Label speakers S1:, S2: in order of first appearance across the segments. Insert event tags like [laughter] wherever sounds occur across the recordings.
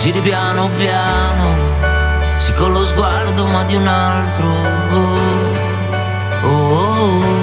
S1: giri piano piano, sì con lo sguardo ma di un altro. Oh, oh, oh.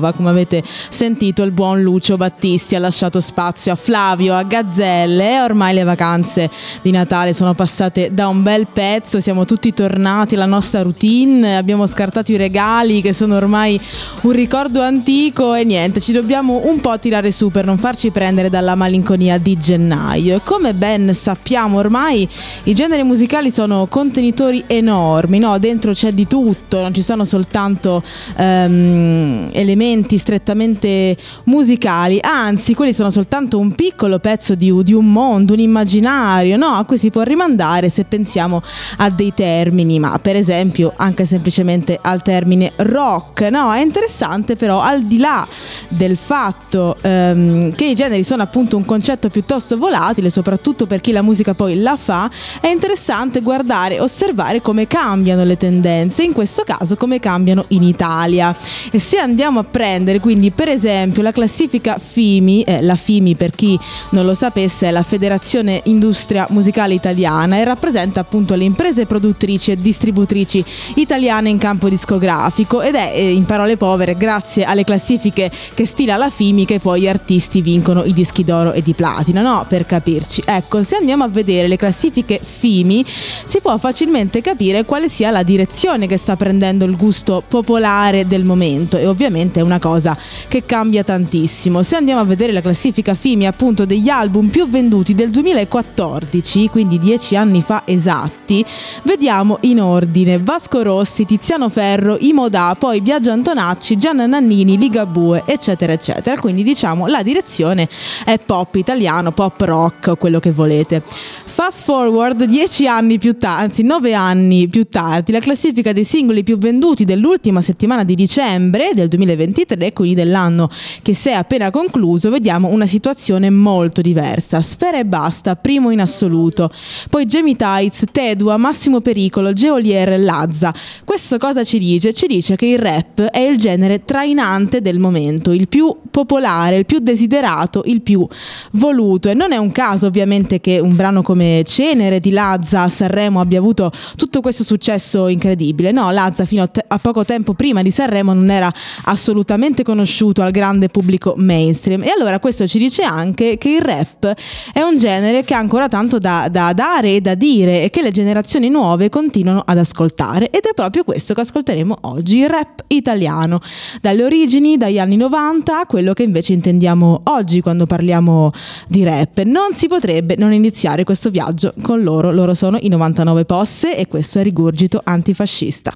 S2: Come avete sentito il buon Lucio Battisti ha lasciato spazio a Flavio, a Gazzelle ormai le vacanze di Natale sono passate da un bel pezzo, siamo tutti tornati alla nostra routine, abbiamo scartato i regali che sono ormai un ricordo antico e niente, ci dobbiamo un po' tirare su per non farci prendere dalla malinconia di gennaio e come ben sappiamo ormai i generi musicali sono contenitori enormi, no? dentro c'è di tutto, non ci sono soltanto um, elementi elementi strettamente musicali, anzi quelli sono soltanto un piccolo pezzo di, di un mondo, un immaginario, no? a cui si può rimandare se pensiamo a dei termini, ma per esempio anche semplicemente al termine rock. No? È interessante però al di là del fatto ehm, che i generi sono appunto un concetto piuttosto volatile, soprattutto per chi la musica poi la fa, è interessante guardare, osservare come cambiano le tendenze, in questo caso come cambiano in Italia. E se andiamo a prendere quindi per esempio la classifica FIMI, eh, la FIMI per chi non lo sapesse è la Federazione Industria Musicale Italiana e rappresenta appunto le imprese produttrici e distributrici italiane in campo discografico ed è eh, in parole povere grazie alle classifiche che stila la FIMI che poi gli artisti vincono i dischi d'oro e di platino, no? Per capirci. Ecco, se andiamo a vedere le classifiche FIMI si può facilmente capire quale sia la direzione che sta prendendo il gusto popolare del momento e ovviamente è una cosa che cambia tantissimo. Se andiamo a vedere la classifica FIMI appunto degli album più venduti del 2014, quindi dieci anni fa esatti, vediamo in ordine Vasco Rossi, Tiziano Ferro, Imoda, poi Biagio Antonacci, Gianna Nannini, Ligabue, eccetera, eccetera. Quindi diciamo la direzione è pop italiano, pop rock, quello che volete. Fast forward dieci anni più tardi, anzi nove anni più tardi, la classifica dei singoli più venduti dell'ultima settimana di dicembre del 2021 2023, quindi dell'anno che si è appena concluso, vediamo una situazione molto diversa. Sfera e basta, primo in assoluto. Poi Jamie Tights, Tedua, Massimo Pericolo, Geolier, Lazza. Questo cosa ci dice? Ci dice che il rap è il genere trainante del momento, il più popolare, il più desiderato, il più voluto. E non è un caso ovviamente che un brano come Cenere di Lazza a Sanremo abbia avuto tutto questo successo incredibile. No, Lazza fino a, te- a poco tempo prima di Sanremo non era assolutamente assolutamente conosciuto al grande pubblico mainstream. E allora questo ci dice anche che il rap è un genere che ha ancora tanto da, da dare e da dire e che le generazioni nuove continuano ad ascoltare. Ed è proprio questo che ascolteremo oggi, il rap italiano, dalle origini, dagli anni 90 a quello che invece intendiamo oggi quando parliamo di rap. Non si potrebbe non iniziare questo viaggio con loro, loro sono i 99 Posse e questo è Rigurgito Antifascista.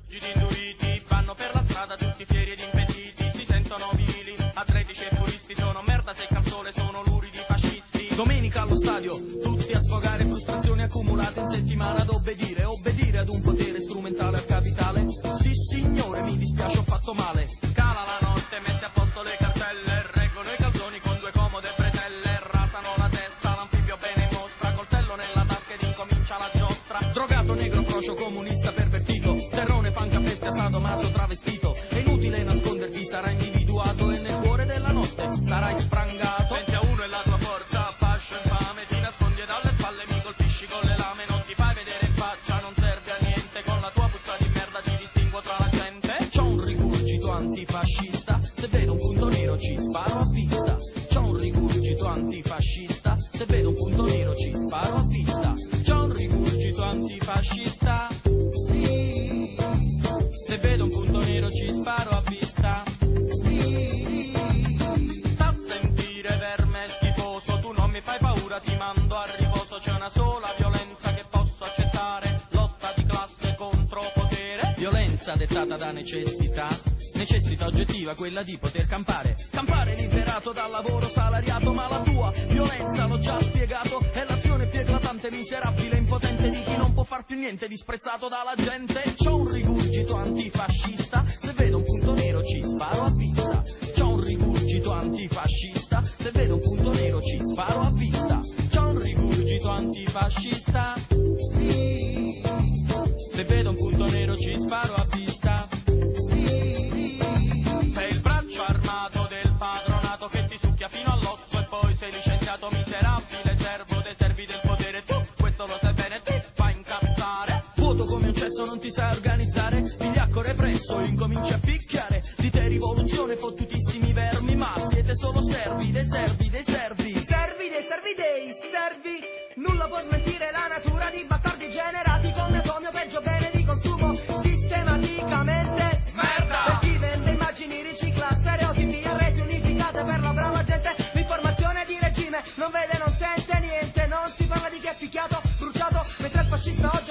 S2: Vanno per la strada
S3: stadio, tutti a sfogare frustrazioni accumulate in settimana ad obbedire, obbedire ad un potere strumentale al capitale. Sì signore, mi dispiace, ho fatto male. Cala la notte, mette a posto le cartelle, reggono i calzoni con due comode bretelle, rasano la testa, l'anfibio bene in mostra, coltello nella tasca ed incomincia la giostra. Drogato negro, frocio, comunista, pervertito, terrone, panca, bestia, sadomaso, travestito. Niente, disprezzato dalla gente, mentre il fascista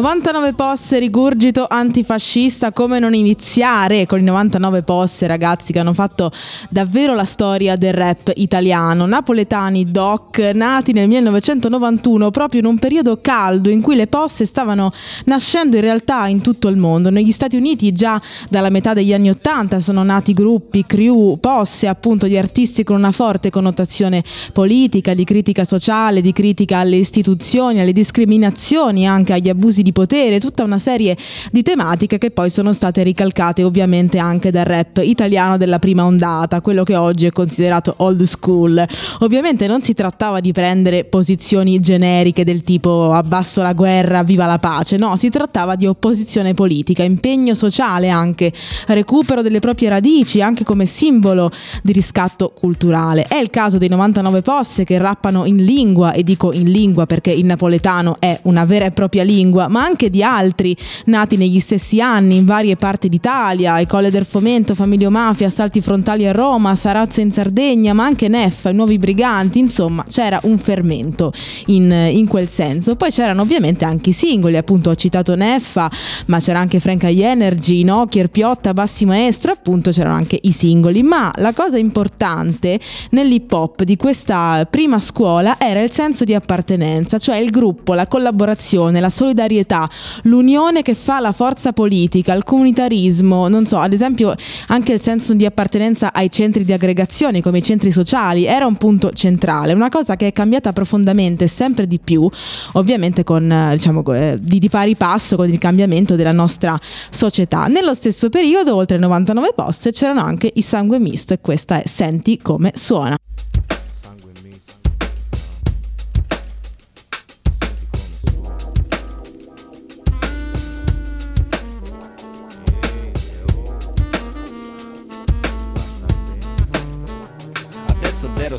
S3: 99
S2: posse, rigurgito antifascista, come non iniziare con i 99 posse ragazzi che hanno fatto davvero la storia del rap italiano. Napoletani doc, nati nel 1991 proprio in un periodo caldo in cui le posse stavano nascendo in realtà in tutto il mondo. Negli Stati Uniti già dalla metà degli anni 80 sono nati gruppi, crew, posse appunto di artisti con una forte connotazione politica, di critica sociale, di critica alle istituzioni, alle discriminazioni, anche agli abusi di potere, tutta una serie di tematiche che poi sono state ricalcate ovviamente anche dal rap italiano della prima ondata, quello che oggi è considerato old school. Ovviamente non si trattava di prendere posizioni generiche del tipo abbasso la guerra, viva la pace, no, si trattava di opposizione politica, impegno sociale anche, recupero delle proprie radici anche come simbolo di riscatto culturale. È il caso dei 99 posse che rappano in lingua e dico in lingua perché il napoletano è una vera e propria lingua, ma anche di altri nati negli stessi anni in varie parti d'Italia, i Colle del Fomento, Familio Mafia, Assalti Frontali a Roma, Sarazze in Sardegna, ma anche Neffa, i Nuovi Briganti, insomma c'era un fermento in, in quel senso. Poi c'erano ovviamente anche i singoli, appunto ho citato Neffa, ma c'era anche Frank High Energy, Nokia, Piotta, Bassi Maestro, appunto c'erano anche i singoli, ma la cosa importante nell'hip hop di questa prima scuola era il senso di appartenenza, cioè il gruppo, la collaborazione, la solidarietà, l'unione che fa la forza politica, il comunitarismo, non so, ad esempio anche il senso di appartenenza ai centri di aggregazione come i centri sociali era un punto centrale, una cosa che è cambiata profondamente sempre di più, ovviamente con eh, diciamo eh, di, di pari passo con il cambiamento della nostra società. Nello stesso periodo, oltre 99 poste, c'erano anche i sangue misto e questa è Senti come suona.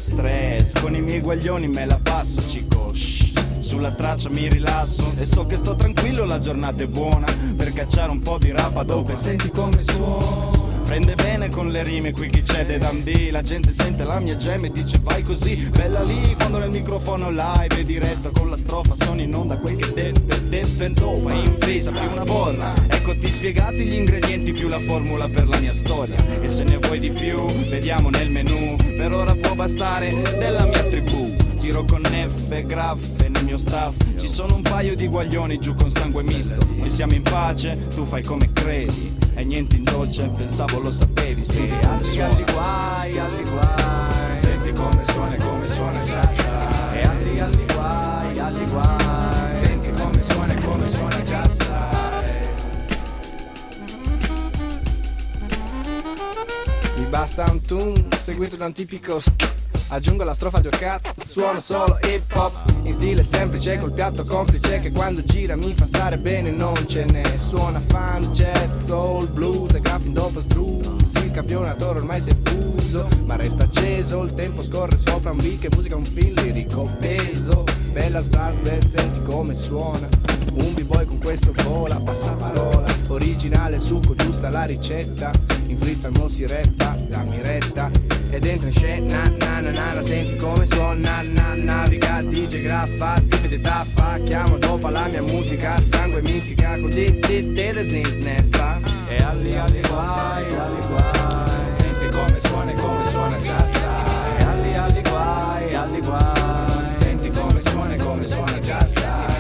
S4: Stress, con i miei guaglioni me la passo, cico. shh. Sulla traccia mi rilasso e so che sto tranquillo, la giornata è buona per cacciare un po' di rapa dove senti come suona. Prende bene con le rime qui chi c'è De Dundee La gente sente la mia gemme e dice vai così Bella lì quando nel microfono live e diretto Con la strofa sono in onda quel che detto e detto e dopo è in festa più una bolla Ecco ti spiegati gli ingredienti più la formula per la mia storia. E se ne vuoi di più vediamo nel menù. Per ora può bastare della mia tribù. Giro con F graffe nel mio
S5: mio staff. Ci sono un paio di guaglioni giù con sangue misto. Noi siamo in pace, tu fai come credi E niente in dolce, pensavo lo sapevi Senti come suona. guai, alli guai. Senti come suona e come suona già sai. E alli alli guai, alli guai. Senti come suona e come suona già sai.
S6: Mi basta un tune seguito da un tipico st- Aggiungo la strofa di cazzo, suono solo hip hop. In stile semplice col piatto complice Che quando gira mi fa stare bene Non ce ne suona fan, jazz, soul, blues E graffin dopo struz Il campionato ormai si è fuso Ma resta acceso, il tempo scorre sopra un beat Che musica un film lirico peso. Bella sbarbel, senti come suona. Un b-boy con questo vola, passa parola. Originale, succo, giusta la ricetta. In freestyle mo si retta, dammi retta ed entra in scena, na na na na, senti come suona, na naviga, DJ graffa, tipi di taffa, chiamo dopo la mia musica, sangue mistica, con di di di di di ne fa.
S5: E alli alli guai, alli guai. Senti come suona e come suona già sai. E alli alli guai, alli guai. Senti come suona e come suona già sai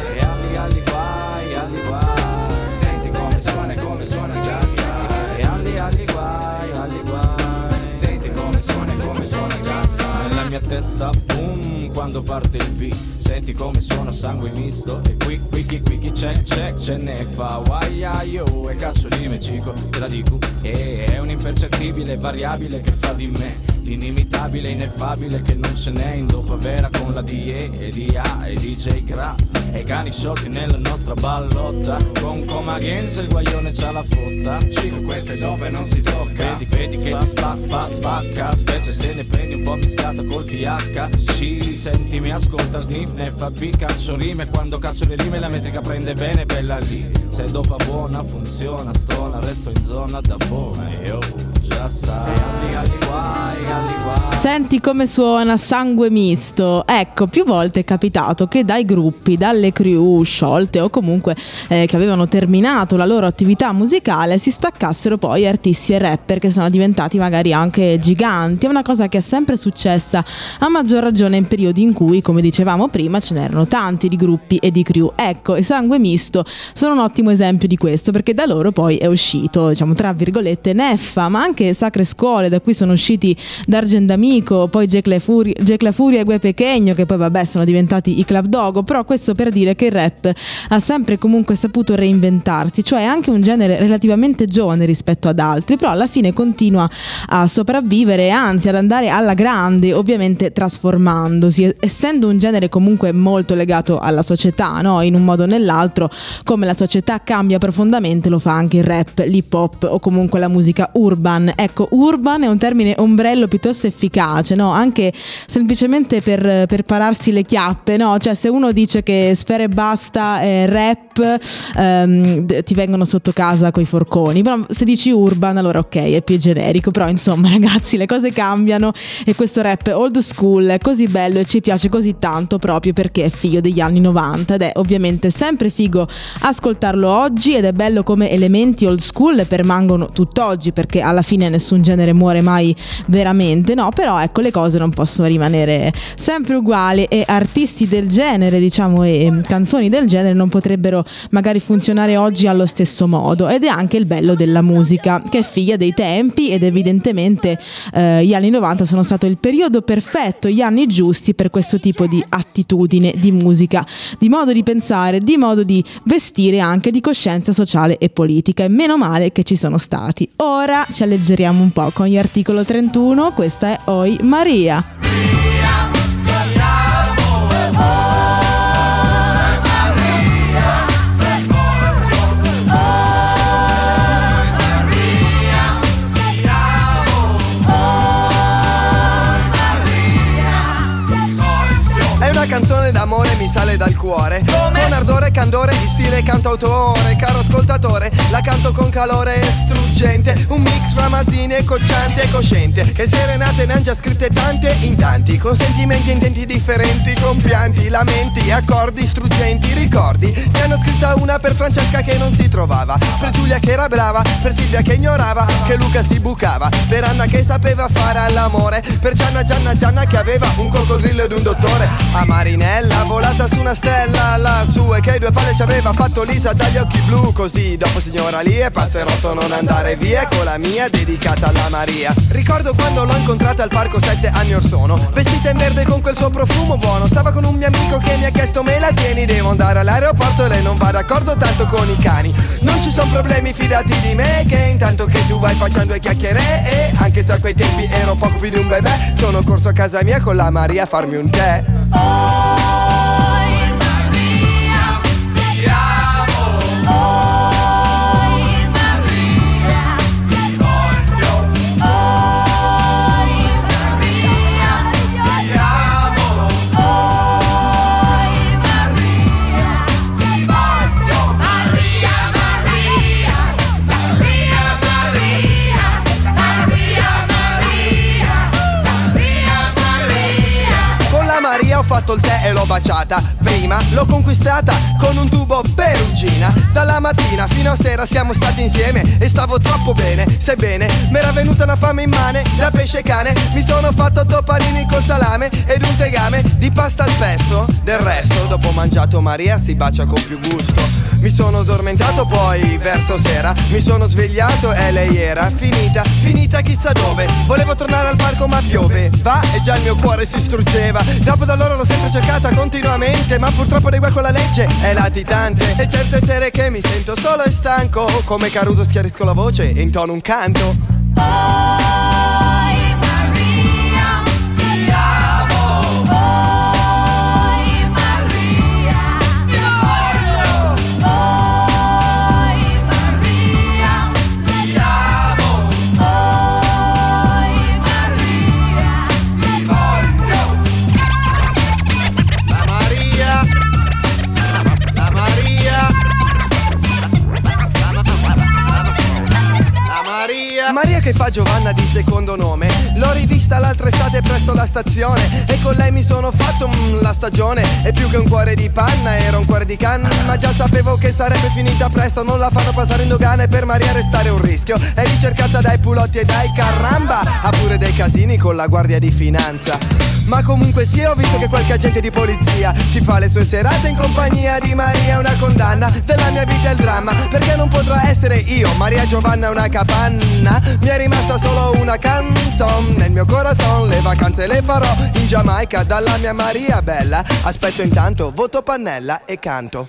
S5: testa boom quando parte il beat. Senti come suona sangue misto E qui qui qui qui chi check check ce ne fa. Guaia io e cazzo rime cico Te la dico. E è un impercettibile variabile che fa di me L'inimitabile, ineffabile che non ce n'è in dopo vera con la DE e DA e DJ Gra E cani sciolti nella nostra ballotta. Con Coma Games il guaglione c'ha la fotta. Cico queste dove non si tocca. Vedi, vedi che ti spa, spa, spacca. Specie se ne prendi un po' mischiato col TH Ci senti, mi ascolta, sniff, ne fa B Caccio rime, quando caccio le rime la metrica prende bene, bella lì. Se dopo buona funziona, stona, resto in zona da buona Io
S2: Senti come suona sangue misto. Ecco, più volte è capitato che dai gruppi, dalle crew sciolte o comunque eh, che avevano terminato la loro attività musicale si staccassero poi artisti e rapper che sono diventati magari anche giganti. È una cosa che è sempre successa a maggior ragione in periodi in cui, come dicevamo prima, ce n'erano tanti di gruppi e di crew. Ecco, i sangue misto sono un ottimo esempio di questo perché da loro poi è uscito, diciamo tra virgolette, Neffa, ma anche Sacre Scuole, da cui sono usciti D'Argent D'Amico, poi Jack La Furia, e Gue Pechegno, che poi vabbè sono diventati i Club Dogo, però questo per dire che il rap ha sempre comunque saputo reinventarsi, cioè è anche un genere relativamente giovane rispetto ad altri, però alla fine continua a sopravvivere anzi ad andare alla grande, ovviamente trasformandosi, essendo un genere comunque molto legato alla società, no? in un modo o nell'altro, come la società cambia profondamente lo fa anche il rap, l'hip hop o comunque la musica urban. Ecco, urban è un termine ombrello piuttosto efficace, no? anche semplicemente per, per pararsi le chiappe, no? cioè se uno dice che sfere basta è rap ehm, ti vengono sotto casa coi forconi, però se dici urban allora ok è più generico, però insomma [laughs] ragazzi le cose cambiano e questo rap old school è così bello e ci piace così tanto proprio perché è figlio degli anni 90 ed è ovviamente sempre figo ascoltarlo oggi ed è bello come elementi old school permangono tutt'oggi perché alla fine nessun genere muore mai veramente, no? Però ecco le cose non possono rimanere sempre uguali e artisti del genere, diciamo, e canzoni del genere non potrebbero magari funzionare oggi allo stesso modo ed è anche il bello della musica che è figlia dei tempi ed evidentemente eh, gli anni 90 sono stato il periodo perfetto, gli anni giusti per questo tipo di attitudine di musica, di modo di pensare, di modo di vestire anche di coscienza sociale e politica e meno male che ci sono stati. Ora ci alleggeriamo un po' con gli articolo 31, questa è Oi Maria.
S7: Canzone d'amore, mi sale dal cuore Con ardore candore di stile
S8: cantautore Caro ascoltatore, la canto con calore struggente Un mix fra mazzine, cocciante e cosciente. Che serenate ne han già scritte tante in tanti Con sentimenti e intenti differenti Con pianti, lamenti, accordi struggenti, ricordi. Ne hanno scritta una per Francesca che non si trovava Per Giulia che era brava, per Silvia che ignorava Che Luca si bucava, per Anna che sapeva fare all'amore Per Gianna, Gianna, Gianna che aveva un coccodrillo ed un dottore. A Marinella volata su una stella lassù E che due palle ci aveva fatto Lisa dagli occhi blu Così dopo signora lì e passerotto non andare via Con la mia dedicata alla Maria. Ricordo quando l'ho incontrata al parco sette anni or sono Vestita in verde con quel suo profumo buono. Stava con un mio amico che mi ha chiesto me la tieni? Devo andare all'aeroporto e lei non va d'accordo tanto con i cani. Non ci sono problemi fidati di me Che intanto che tu vai facendo due chiacchiere E anche se a quei tempi ero poco più di un bebè Sono corso a casa mia con la Maria a farmi un tè. Con fatto il tè e l'ho baciata. Prima l'ho conquistata con un tubo perugina. Dalla mattina fino a sera siamo stati insieme E stavo troppo bene, sebbene M'era venuta una fame immane da pesce cane Mi sono fatto otto panini col salame Ed un tegame di pasta al pesto. Del resto dopo mangiato Maria si bacia con più gusto. Mi sono addormentato poi verso sera Mi sono svegliato e lei era finita Finita chissà dove. Volevo tornare al parco ma piove. Va e già il mio cuore si struggeva. Dopo da allora l'ho sempre cercata continuamente Ma purtroppo dei guai con la legge è latitante. E certe sere che mi sento solo e stanco Come Caruso schiarisco la voce e intono un canto. La fa Giovanna di secondo nome. L'ho rivista l'altra estate presso la stazione. E con lei mi sono fatto mm, la stagione. E più che un cuore di panna era un cuore di canna. Ma già sapevo che sarebbe finita presto Non la fanno passare in dogana e per Maria restare un rischio. È ricercata dai pulotti e dai caramba Ha pure dei casini con la guardia di finanza. Ma comunque sia ho visto che qualche agente di polizia Si fa le sue serate in compagnia di Maria Una condanna della mia vita è il dramma. Perché non potrà essere io Maria Giovanna una capanna. Mi è rimasta solo una canzone Nel mio corazon le vacanze le farò In Giamaica dalla mia Maria bella. Aspetto intanto, voto pannella e canto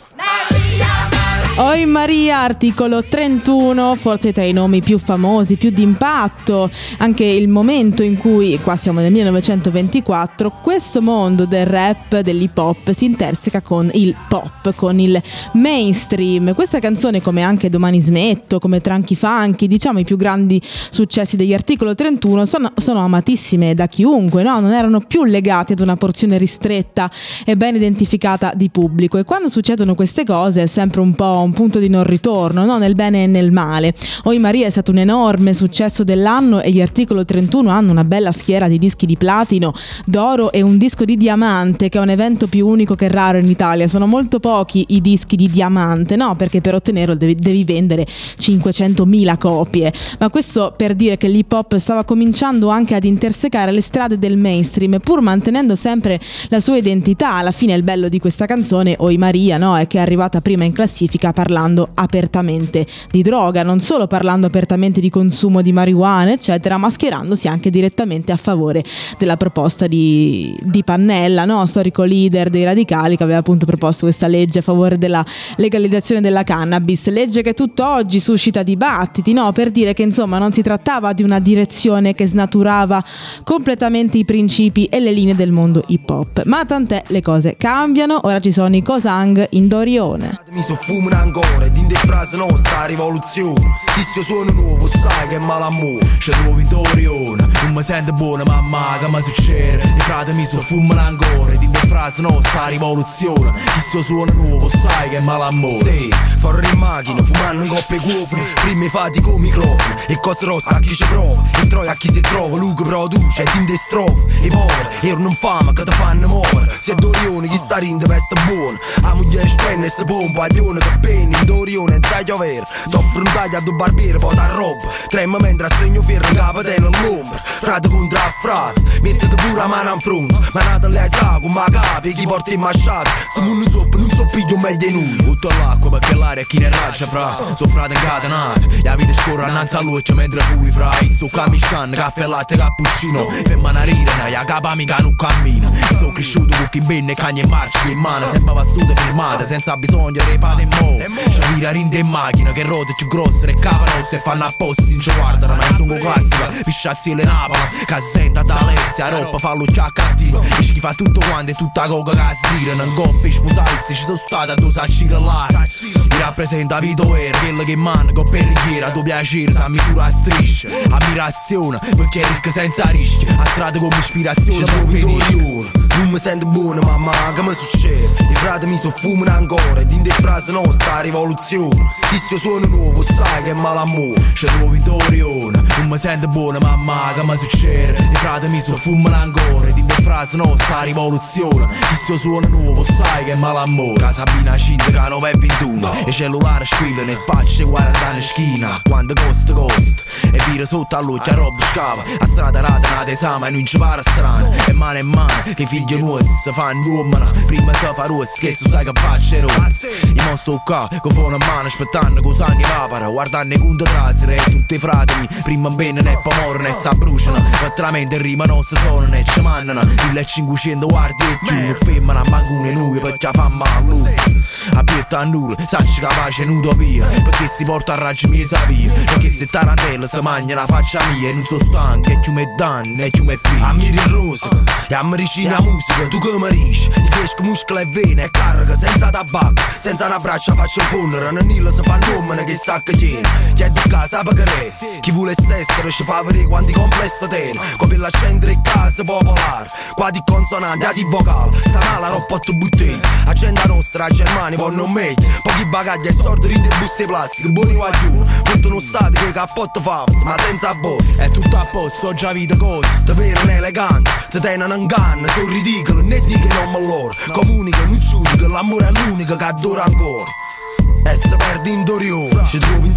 S2: Oi Maria, articolo 31, forse tra i nomi più famosi, più d'impatto, anche il momento in cui, qua siamo nel 1924, questo mondo del rap, dell'hip hop si interseca con il pop, con il mainstream. Questa canzone, come anche Domani Smetto, come Tranchi Funky, diciamo i più grandi successi degli articolo 31, sono, sono amatissime da chiunque, no? non erano più legati ad una porzione ristretta e ben identificata di pubblico. E quando succedono queste cose è sempre un po' un punto di non ritorno, no? nel bene e nel male. Oi Maria è stato un enorme successo dell'anno e gli articolo 31 hanno una bella schiera di dischi di platino, d'oro e un disco di diamante che è un evento più unico che raro in Italia. Sono molto pochi i dischi di diamante, no? Perché per ottenerlo devi, devi vendere 500.000 copie. Ma questo per dire che l'hip hop stava cominciando anche ad intersecare le strade del mainstream, pur mantenendo sempre la sua identità. Alla fine il bello di questa canzone, Oi Maria, no? È che è arrivata prima in classifica parlando apertamente di droga, non solo parlando apertamente di consumo di marijuana, eccetera, ma schierandosi anche direttamente a favore della proposta di, di Pannella, no? storico leader dei radicali, che aveva appunto proposto questa legge a favore della legalizzazione della cannabis, legge che tutt'oggi suscita dibattiti, no? per dire che insomma non si trattava di una direzione che snaturava completamente i principi e le linee del mondo hip hop, ma tant'è le cose cambiano, ora ci sono i Cosang in Dorione.
S7: Mi soffumo una ancora Ed in de frase nostra rivoluzione. Chi se suono nuovo sai che è malamore
S9: Ci trovo in Torione Non mi sento buona mamma che mi succede I frati mi soffumano ancora de frase nostra rivoluzione. Chi se suono nuovo sai che è malamore.
S7: Sì, fuori in macchina, fumando in coppe cuofre Prima fatti con microfono E cose rosse a chi ci prova E troia a chi si trova Luca produce ed in de strofe I poveri erano infame che ti fanno muovere Se Dorione chi sta rinde veste buona A moglie spende e si pompa Aglione che penni in Dorione non sai giovere T'offro un a due barbiere poi da roba Tremma mentre stregno ferro in capo te nell'ombra Frate contro a frate. Mettete pure la mano in fronte Ma nata lei sa con ma capi chi porta in masciata Sto mondo zoppo non so piglio meglio di noi
S9: Butto l'acqua perché l'aria è chi ne raggia fra. Sono frate incatenati La vita scorre annanzi a luce mentre fui fra. Sto camiscan, caffè latte cappuccino. Per manarire, la capa mica non cammina. Sono cresciuto con chi benne cagne e marci in mano. Sempre vastute firmate senza bisogno di pate e C'è mira rinde in macchina che rode più grosse Le capa rosse fanno apposta si ci guardano Ma sono classica, pisciazzi le napoli Che si senta da Alessia, roba fa lo già cattivo E chi fa tutto quanto e tutta coca che si tirano In coppia e sposarsi ci sono state a due sacci là Mi rappresenta vita vera, quello che manca con perriera tuo piacere, sa misura a strisce. Ammirazione, perché è ricca senza rischi. A strada come ispirazione
S7: Ci
S9: per venire
S7: Dorione Non mi sento buona mamma che mi succede. I frati mi soffumano ancora Ed in de frase nostra rivoluzione. Chi se suono nuovo sai che è malamore.
S9: Ci trovo in Torione Non mi sento buona mamma che mi succede. I frati mi soffumano ancora in de frase nostra rivoluzione. Se suona nuovo sai che è malamore Casa Sabina Cinta che 9 e 21 E cellulare squilla ne facce 40 anni schina Quando costa costa E vira sotto a luce a roba scava. A strada rata una tesama e non ci pare strano. E mano in mano che figli nuovi si fanno uomini. Prima si fa rossa che si sai che faccia rossa I mostro qua con fuoco in mano aspettando che sangue evapora Guardando i conti trasere e tutti i fratelli Prima bene e poi morrono e si bruciano Veramente rima non si sono e ci mandano 1500 guardie e giù. Non fermano a mancune noi perché fa male. Aperta a nulla, sacci capace in utopia Perché si porta a raggi mie via Perché se tarantella si mangia la faccia mia E non so stanco e più me danno e più me più
S7: A miri rosa, e a medicina musica, tu che mi dici Ti cresco muscoli e vene e carica senza tabacco Senza una braccia faccio fondere, non nilla si fa nome che sa che tiene. Chi è di casa pagare, chi vuole essere ci fa vedere quanti complessi tiene Come l'accento e casa popolare, qua di consonanti, a di vocale Sta male roba tu butti, agenda nostra, Germania, poi non meglio Pochi bagagli e sordi rinde e buste plastiche, buoni guaglioni Punto stati che cappotto fava, ma senza botte
S9: È tutto a posto, già vita cosa
S7: Te vedono elegante, te tengono in canna, sono ridicoli, né dico non me loro Comunica, non giudico, l'amore è l'unico che adora ancora Dorione, ci trovi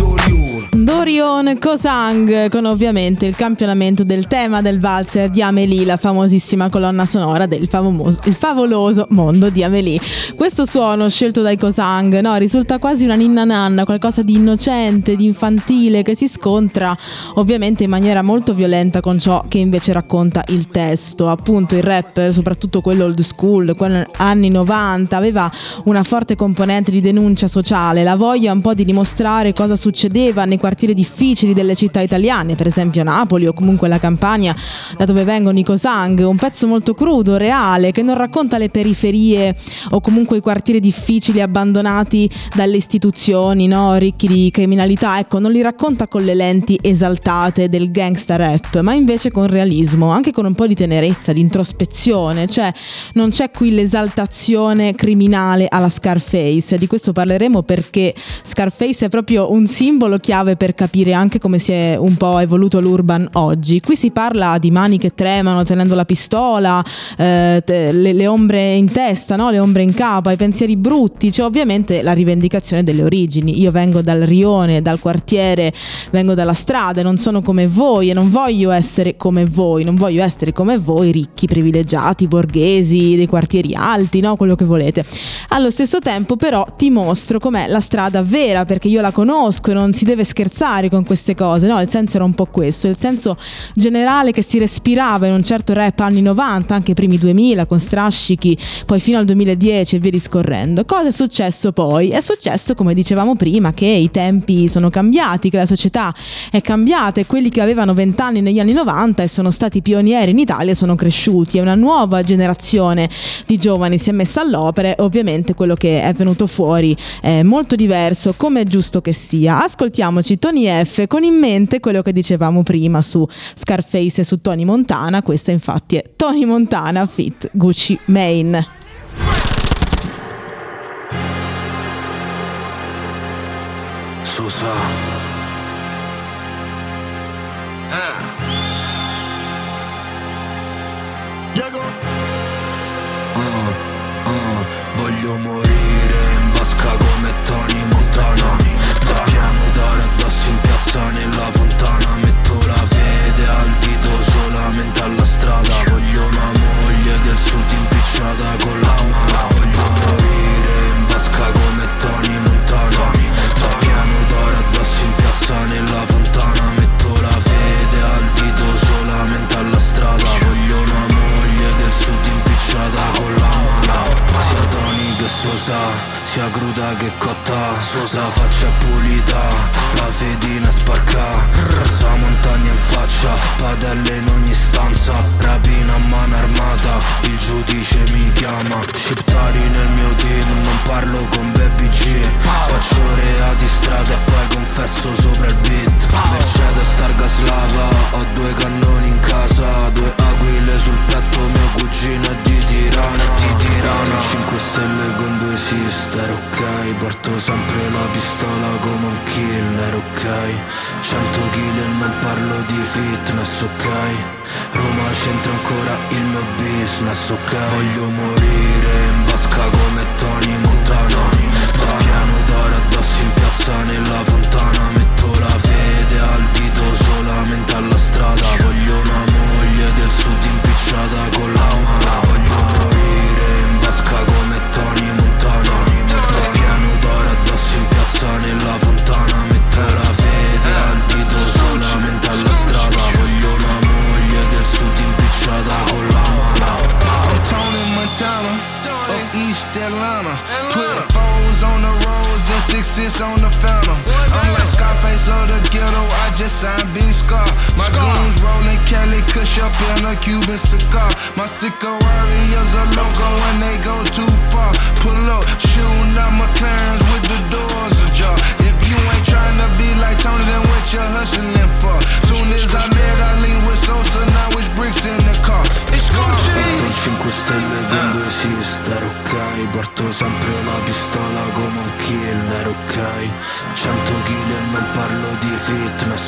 S7: in
S2: Dorion Kosang con ovviamente il campionamento del tema del valzer di Amélie, la famosissima colonna sonora del famoso, favoloso mondo di Amélie. Questo suono scelto dai Kosang no, risulta quasi una ninna nanna, qualcosa di innocente, di infantile che si scontra ovviamente in maniera molto violenta con ciò che invece racconta il testo. Appunto il rap, soprattutto quello old school, quello anni 90, aveva una forte componente di denuncia sociale, la voglia un po' di dimostrare cosa succedeva nei quartieri difficili delle città italiane, per esempio Napoli o comunque la Campania, da dove vengono i Cosang, un pezzo molto crudo, reale, che non racconta le periferie o comunque i quartieri difficili abbandonati dalle istituzioni, no? ricchi di criminalità, ecco, non li racconta con le lenti esaltate del gangsta rap, ma invece con realismo, anche con un po' di tenerezza, di introspezione, cioè non c'è qui l'esaltazione criminale alla Scarface, di questo parleremo perché Scarface è proprio un simbolo chiave per capire anche come si è un po' evoluto l'urban oggi. Qui si parla di mani che tremano tenendo la pistola, eh, le, le ombre in testa, no? le ombre in capo, i pensieri brutti, c'è ovviamente la rivendicazione delle origini. Io vengo dal rione, dal quartiere, vengo dalla strada, non sono come voi e non voglio essere come voi, non voglio essere come voi ricchi, privilegiati, borghesi, dei quartieri alti, no? quello che volete. Allo stesso tempo però ti mostro com'è strada vera perché io la conosco e non si deve scherzare con queste cose, no? Il senso era un po' questo, il senso generale che si respirava in un certo rap anni 90, anche i primi 2000 con strascichi, poi fino al 2010 e via discorrendo. Cosa è successo poi? È successo, come dicevamo prima, che i tempi sono cambiati, che la società è cambiata e quelli che avevano 20 anni negli anni 90 e sono stati pionieri in Italia sono cresciuti e una nuova generazione di giovani si è messa all'opera e ovviamente quello che è venuto fuori è molto diverso, come è giusto che sia. Ascoltiamoci Tony F con in mente quello che dicevamo prima su Scarface e su Tony Montana, questa infatti è Tony Montana fit Gucci Mane.
S10: Sosa. Ah, ah, voglio morire addosso in piazza nella fontana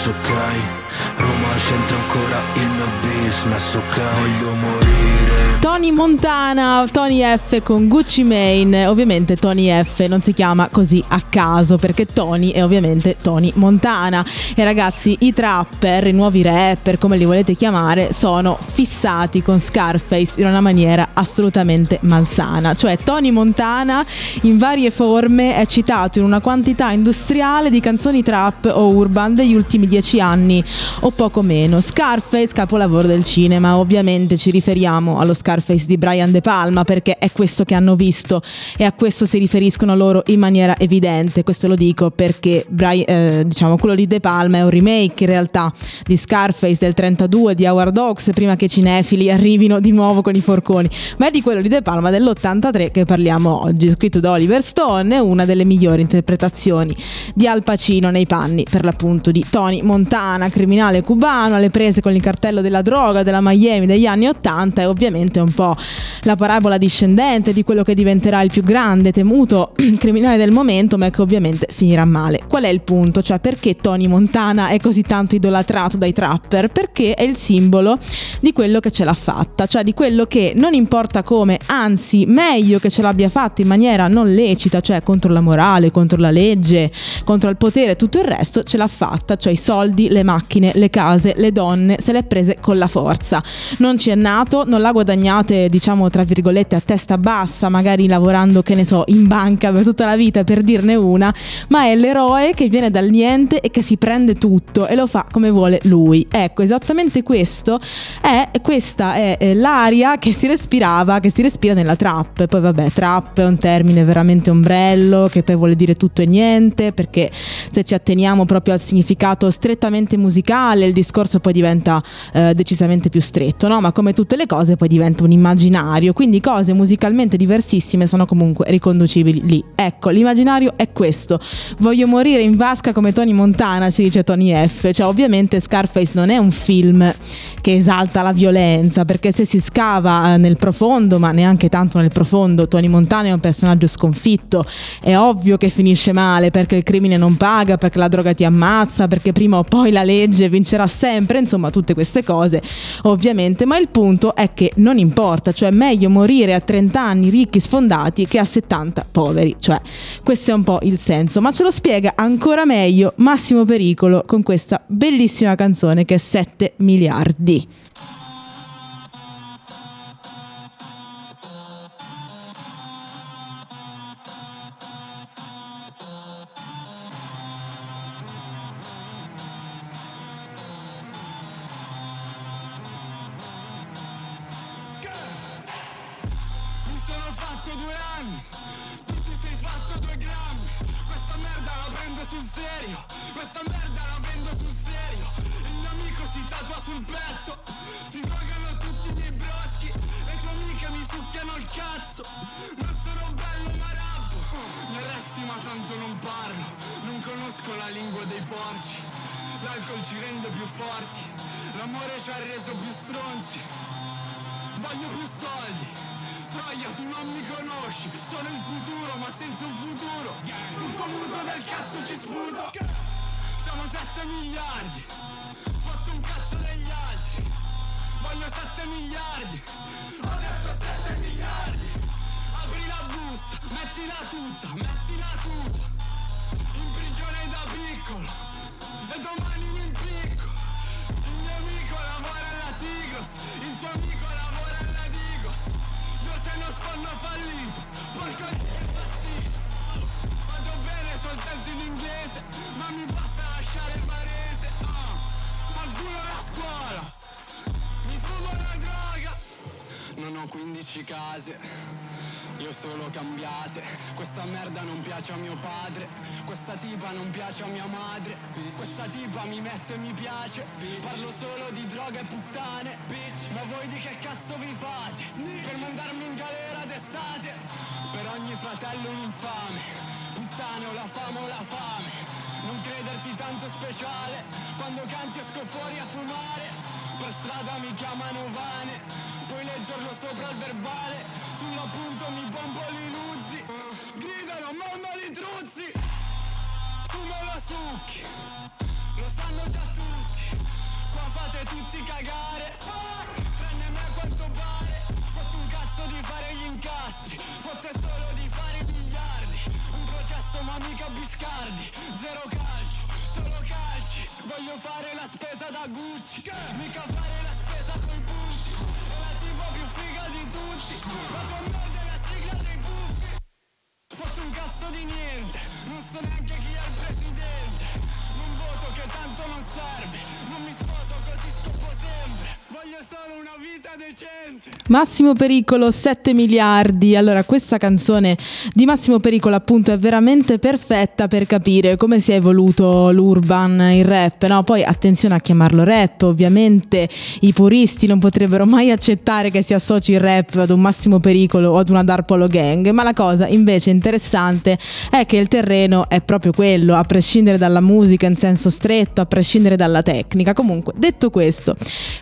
S10: ok Roma c'entra ancora il mio business, ok Voglio morire Tony Montana, Tony
S2: F con Gucci Mane. Ovviamente Tony F non si chiama così a caso perché Tony è ovviamente Tony Montana. E ragazzi, i trapper, i nuovi rapper, come li volete chiamare, sono fissati con Scarface in una maniera assolutamente malsana. Cioè Tony Montana in varie forme è citato in una quantità industriale di canzoni trap o urban degli ultimi dieci anni o poco meno. Scarface, capolavoro del cinema, ovviamente ci riferiamo allo Scarface di Brian De Palma perché è questo che hanno visto e a questo si riferiscono loro in maniera evidente. Questo lo dico perché Brian, eh, diciamo, quello di De Palma è un remake in realtà di Scarface del 32 di Howard Hawks prima che i cinefili arrivino di nuovo con i forconi, ma è di quello di De Palma dell'83 che parliamo oggi, scritto da Oliver Stone, è una delle migliori interpretazioni di Al Pacino nei panni per l'appunto di Tony Montana, criminale cubano alle prese con il cartello della droga della Miami degli anni 80 e ovviamente un po' la parabola discendente di quello che diventerà il più grande, temuto [clears throat] criminale del momento, ma che ovviamente finirà male. Qual è il punto? Cioè perché Tony Montana è così tanto idolatrato dai trapper? Perché è il simbolo di quello che ce l'ha fatta, cioè di quello che non importa come, anzi meglio che ce l'abbia fatta in maniera non lecita, cioè contro la morale, contro la legge, contro il potere e tutto il resto ce l'ha fatta, cioè i soldi, le macchine, le case, le donne, se le è prese con la forza. Non ci è nato, non l'ha guadagnate, diciamo tra virgolette, a testa bassa, magari lavorando, che ne so, in banca per tutta la vita per dirne una, ma è l'eroe che viene dal niente e che si prende tutto e lo fa come vuole lui. Ecco, esattamente questo è questa è eh, l'aria che si respirava, che si respira nella trap. Poi vabbè, trap è un termine veramente ombrello che poi vuole dire tutto e niente, perché se ci atteniamo proprio al significato strettamente musicale, il discorso poi diventa eh, decisamente più stretto, no? Ma come tutte le cose poi diventa un immaginario, quindi cose musicalmente diversissime sono comunque riconducibili lì. Ecco, l'immaginario è questo. Voglio morire in vasca come Tony Montana, ci dice Tony F. Cioè, ovviamente Scarface non è un film che esalta la violenza, perché se si scava eh, nel profondo, ma neanche tanto nel profondo, Tony Montana è un personaggio sconfitto, è ovvio che finisce male perché il crimine non paga, perché la droga ti ammazza, perché prima o poi la legge vincerà sempre, insomma tutte queste cose ovviamente, ma il punto è che non importa, cioè è meglio morire a 30 anni ricchi sfondati che a 70 poveri, cioè questo è un po' il senso, ma ce lo spiega ancora meglio Massimo Pericolo con questa bellissima canzone che è 7 miliardi.
S11: L'alcol ci rende più forti, l'amore ci ha reso più stronzi. Voglio più soldi. Troia, tu non mi conosci. Sono il futuro, ma senza un futuro. Sul tuo muto del cazzo ci sputo. Siamo 7 miliardi. Fatto un cazzo degli altri. Voglio 7 miliardi. Ho detto 7 miliardi. Apri la busta, mettila tutta, mettila tutta. In prigione da piccolo. E domani mi impicco. Il mio amico lavora alla Tigros, il tuo amico lavora alla Digos. Io se non sono fallito, porco di che fastidio. Vado bene soltanto in inglese, ma mi basta lasciare il barese. Ah, fa culo la scuola, mi fumo la droga. Non ho 15 case, io solo cambiate. Questa merda non piace a mio padre, questa tipa non piace a mia madre. Questa tipa mi mette mi piace, parlo solo di droga e puttane. Ma voi di che cazzo vi fate? Per mandarmi in galera d'estate? Per ogni fratello un infame, puttane o la fame o la fame. Non crederti tanto speciale, quando canti esco fuori a fumare. Per strada mi chiamano Vane, poi leggerlo sopra il verbale, sull'appunto mi pompo li luzzi. Gridano mondo li truzzi, tu me lo succhi, lo sanno già tutti, qua fate tutti cagare, tranne me quanto pare, fatto un cazzo di fare gli incastri, fotte solo di fare i miliardi, un processo ma mica biscardi, zero calcio, solo calci, voglio fare la spesa da Gucci, mica fare la spesa coi punti, è la tipa più figa di tutti, la tua merda è la sigla dei puffi, fatto un cazzo di niente, non so neanche chi è il presidente, non voto che tanto non serve, non mi sempre, voglio solo una vita decente.
S2: Massimo Pericolo 7 miliardi. Allora, questa canzone di Massimo Pericolo appunto è veramente perfetta per capire come si è evoluto l'urban, il rap, no? Poi attenzione a chiamarlo rap, ovviamente i puristi non potrebbero mai accettare che si associ il rap ad un Massimo Pericolo o ad una Dark Polo Gang, ma la cosa invece interessante è che il terreno è proprio quello, a prescindere dalla musica in senso stretto, a prescindere dalla tecnica. Comunque, detto questo,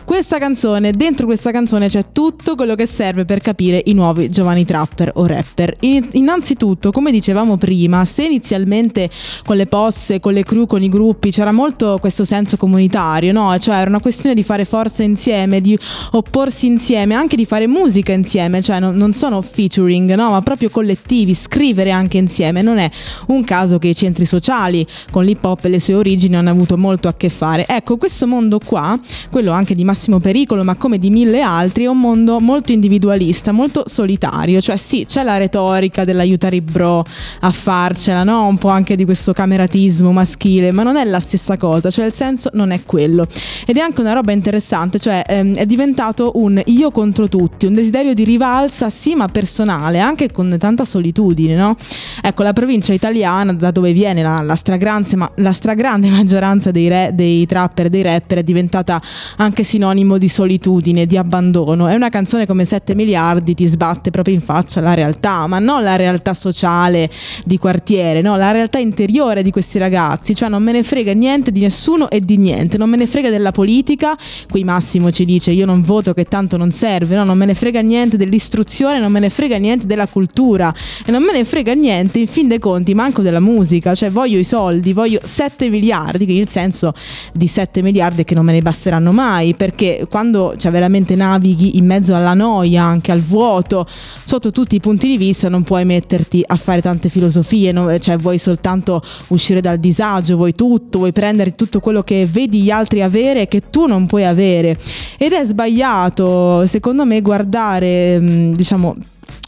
S2: questa canzone canzone, dentro questa canzone c'è tutto quello che serve per capire i nuovi giovani trapper o rapper. In- innanzitutto, come dicevamo prima, se inizialmente con le posse, con le crew, con i gruppi c'era molto questo senso comunitario, no? Cioè era una questione di fare forza insieme, di opporsi insieme, anche di fare musica insieme, cioè non, non sono featuring, no? Ma proprio collettivi, scrivere anche insieme. Non è un caso che i centri sociali con l'hip hop e le sue origini hanno avuto molto a che fare. Ecco, questo mondo qua, quello anche di Massimo Pericolo, ma come di mille altri, è un mondo molto individualista, molto solitario. Cioè sì, c'è la retorica dell'aiutare i bro a farcela, no? Un po' anche di questo cameratismo maschile, ma non è la stessa cosa, cioè il senso non è quello. Ed è anche una roba interessante, cioè ehm, è diventato un io contro tutti, un desiderio di rivalsa, sì, ma personale, anche con tanta solitudine, no? Ecco, la provincia italiana, da dove viene la, la, stragrande, ma, la stragrande [laughs] maggioranza dei, re, dei trapper dei rapper, è diventata anche sinonimo di solitudine, di abbandono. È una canzone come 7 miliardi ti sbatte proprio in faccia la realtà, ma non la realtà sociale di quartiere, no? La realtà interiore di questi ragazzi, cioè non me ne frega niente di nessuno e di niente, non me ne frega della politica, qui Massimo ci dice io non voto che tanto non serve, no? non me ne frega niente dell'istruzione, non me ne frega niente della cultura e non me ne frega niente in fin dei conti manco della musica, cioè voglio i soldi, voglio 7 miliardi, che il senso di 7 miliardi è che non me ne basteranno mai, perché quando cioè, veramente navighi in mezzo alla noia, anche al vuoto, sotto tutti i punti di vista non puoi metterti a fare tante filosofie, no? cioè vuoi soltanto uscire dal disagio, vuoi tutto, vuoi prendere tutto quello che vedi gli altri avere e che tu non puoi avere. Ed è sbagliato, secondo me, guardare, mh, diciamo,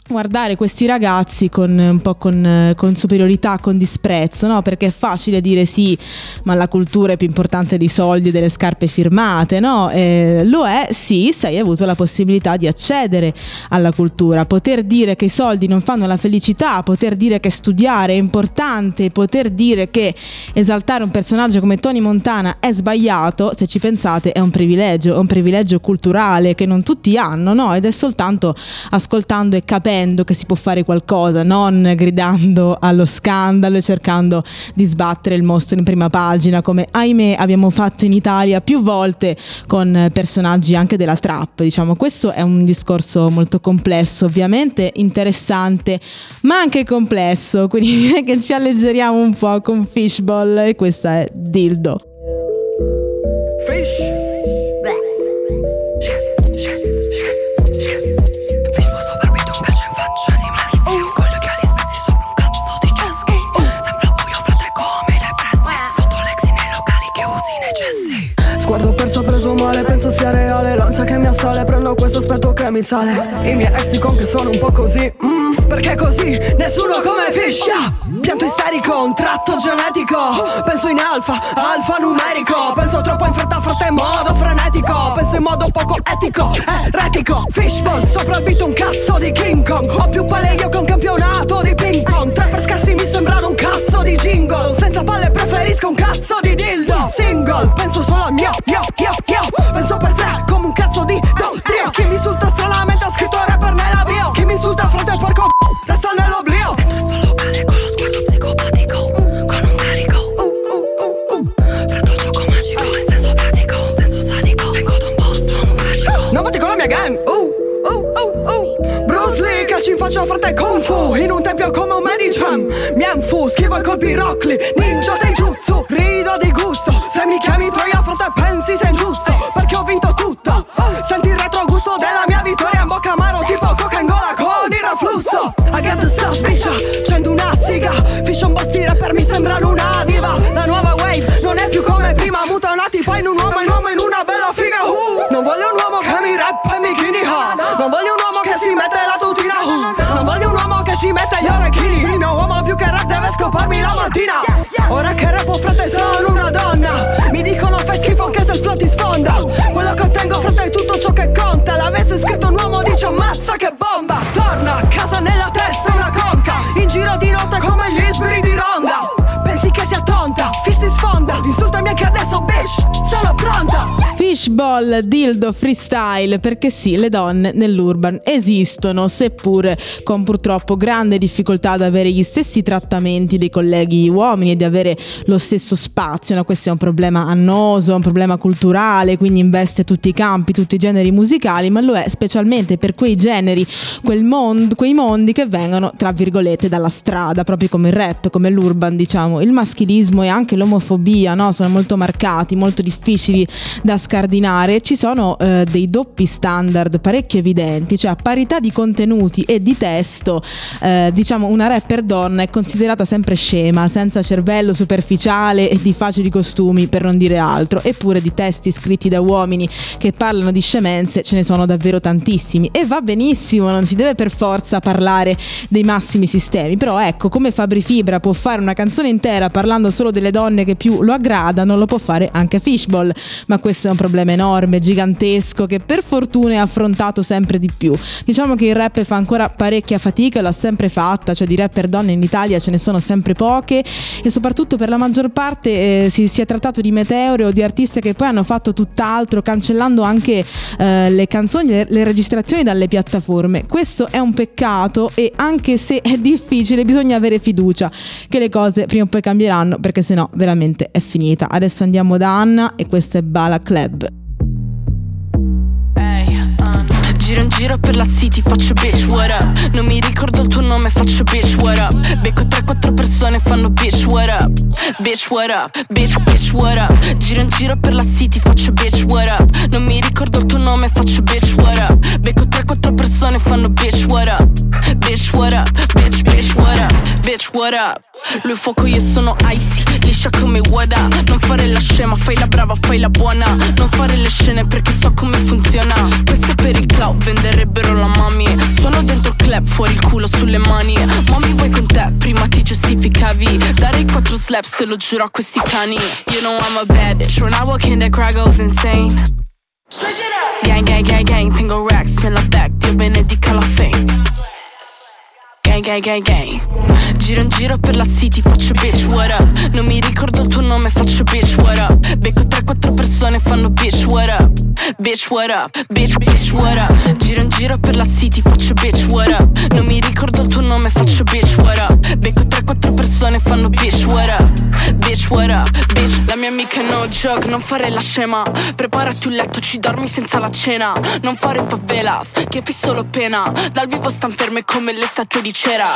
S2: guardare questi ragazzi con un po' con, con, superiorità, con disprezzo, no? Perché è facile dire sì, ma la cultura è più importante dei soldi e delle scarpe firmate, no? Eh, lo è, sì, se hai avuto la possibilità di accedere alla cultura, poter dire che i soldi non fanno la felicità, poter dire che studiare è importante, poter dire che esaltare un personaggio come Tony Montana è sbagliato, se ci pensate è un privilegio, è un privilegio culturale che non tutti hanno, no? Ed è soltanto ascoltando e capendo capendo che si può fare qualcosa, non gridando allo scandalo e cercando di sbattere il mostro in prima pagina, come ahimè abbiamo fatto in Italia più volte con personaggi anche della trap. Diciamo, questo è un discorso molto complesso, ovviamente interessante, ma anche complesso, quindi [laughs] direi che ci alleggeriamo un po' con Fishball e questa è Dildo.
S12: Fish.
S13: Assale, prendo questo aspetto che mi sale. I miei ex dicono che sono un po' così mm, Perché così, nessuno come fish yeah. Pianto isterico, un tratto genetico. Penso in alfa, alfa numerico. Penso troppo in fretta, fretta in modo frenetico. Penso in modo poco etico, eretico. Fishball, sopravvito un cazzo di King Kong. Ho più palle io che un campionato di ping pong. Tre per scarsi mi sembrano un cazzo di jingle. Senza palle preferisco un cazzo di dildo. Single, penso solo al mio, yo, Miałem fus, kiwa kobi rokli Ninja
S2: Fishball Dildo Freestyle perché sì, le donne nell'urban esistono, seppure con purtroppo grande difficoltà ad avere gli stessi trattamenti dei colleghi uomini e di avere lo stesso spazio. No? Questo è un problema annoso, un problema culturale, quindi investe tutti i campi, tutti i generi musicali, ma lo è specialmente per quei generi, mond- quei mondi che vengono, tra virgolette, dalla strada, proprio come il rap, come l'urban, diciamo. Il maschilismo e anche l'omofobia no? sono molto marcati, molto difficili da scardinare. Ci sono eh, dei doppi standard parecchio evidenti, cioè a parità di contenuti e di testo, eh, diciamo una rapper donna è considerata sempre scema, senza cervello, superficiale e di facili costumi, per non dire altro. Eppure di testi scritti da uomini che parlano di scemenze ce ne sono davvero tantissimi. E va benissimo, non si deve per forza parlare dei massimi sistemi, però ecco, come Fabri Fibra può fare una canzone intera parlando solo delle donne che più lo aggradano, lo può fare anche Fishball, ma questo è un problema enorme, gigantesco, che per fortuna è affrontato sempre di più. Diciamo che il rap fa ancora parecchia fatica, l'ha sempre fatta, cioè di rapper donne in Italia ce ne sono sempre poche e soprattutto per la maggior parte eh, si, si, è trattato di meteore o di artiste che poi hanno fatto tutt'altro, cancellando anche eh, le canzoni, le, le registrazioni dalle piattaforme. Questo è un peccato e anche se è difficile bisogna avere fiducia che le cose prima o poi cambieranno perché sennò veramente è finita. Adesso andiamo da Anna e questo è Bala Club.
S12: Giro in giro per la city, faccio bitch, what up Non mi ricordo il tuo nome, faccio bitch, what up Becco 3-4 persone, fanno bitch, what up Bitch, what up, bitch, bitch, what up Giro in giro per la city, faccio bitch, what up Non mi ricordo il tuo nome, faccio bitch, what up Becco 3-4 persone, fanno bitch, what up Bitch, what up, bitch, bitch, what up Bitch, what up lui fuoco io sono icy, liscia come Wada. Non fare la scema, fai la brava, fai la buona. Non fare le scene perché so come funziona. Questo per il cloud, venderebbero la mami. Sono dentro club, fuori il culo sulle mani. Mami vuoi con te, prima ti giustificavi. Dare i quattro slaps, te lo giuro a questi cani. You know I'm a bad bitch, when I walk in the crowd goes insane. Switch it up. Gang, gang, gang, gang, tengo racks nella back Dio benedica la fame Gang, gang, gang, gang. Giro in giro per la city, faccio bitch, what up? Non mi ricordo il tuo nome, faccio Bitch, what up, bitch, bitch, what up? Giro in giro per la city, faccio bitch, what up? Non mi ricordo il tuo nome, faccio bitch, what up? Becco 3-4 persone, fanno bitch, what up? Bitch, what up, bitch La mia amica no joke, non fare la scema. Preparati un letto, ci dormi senza la cena. Non fare favelas, che fai solo pena. Dal vivo stan ferme come le statue di cera.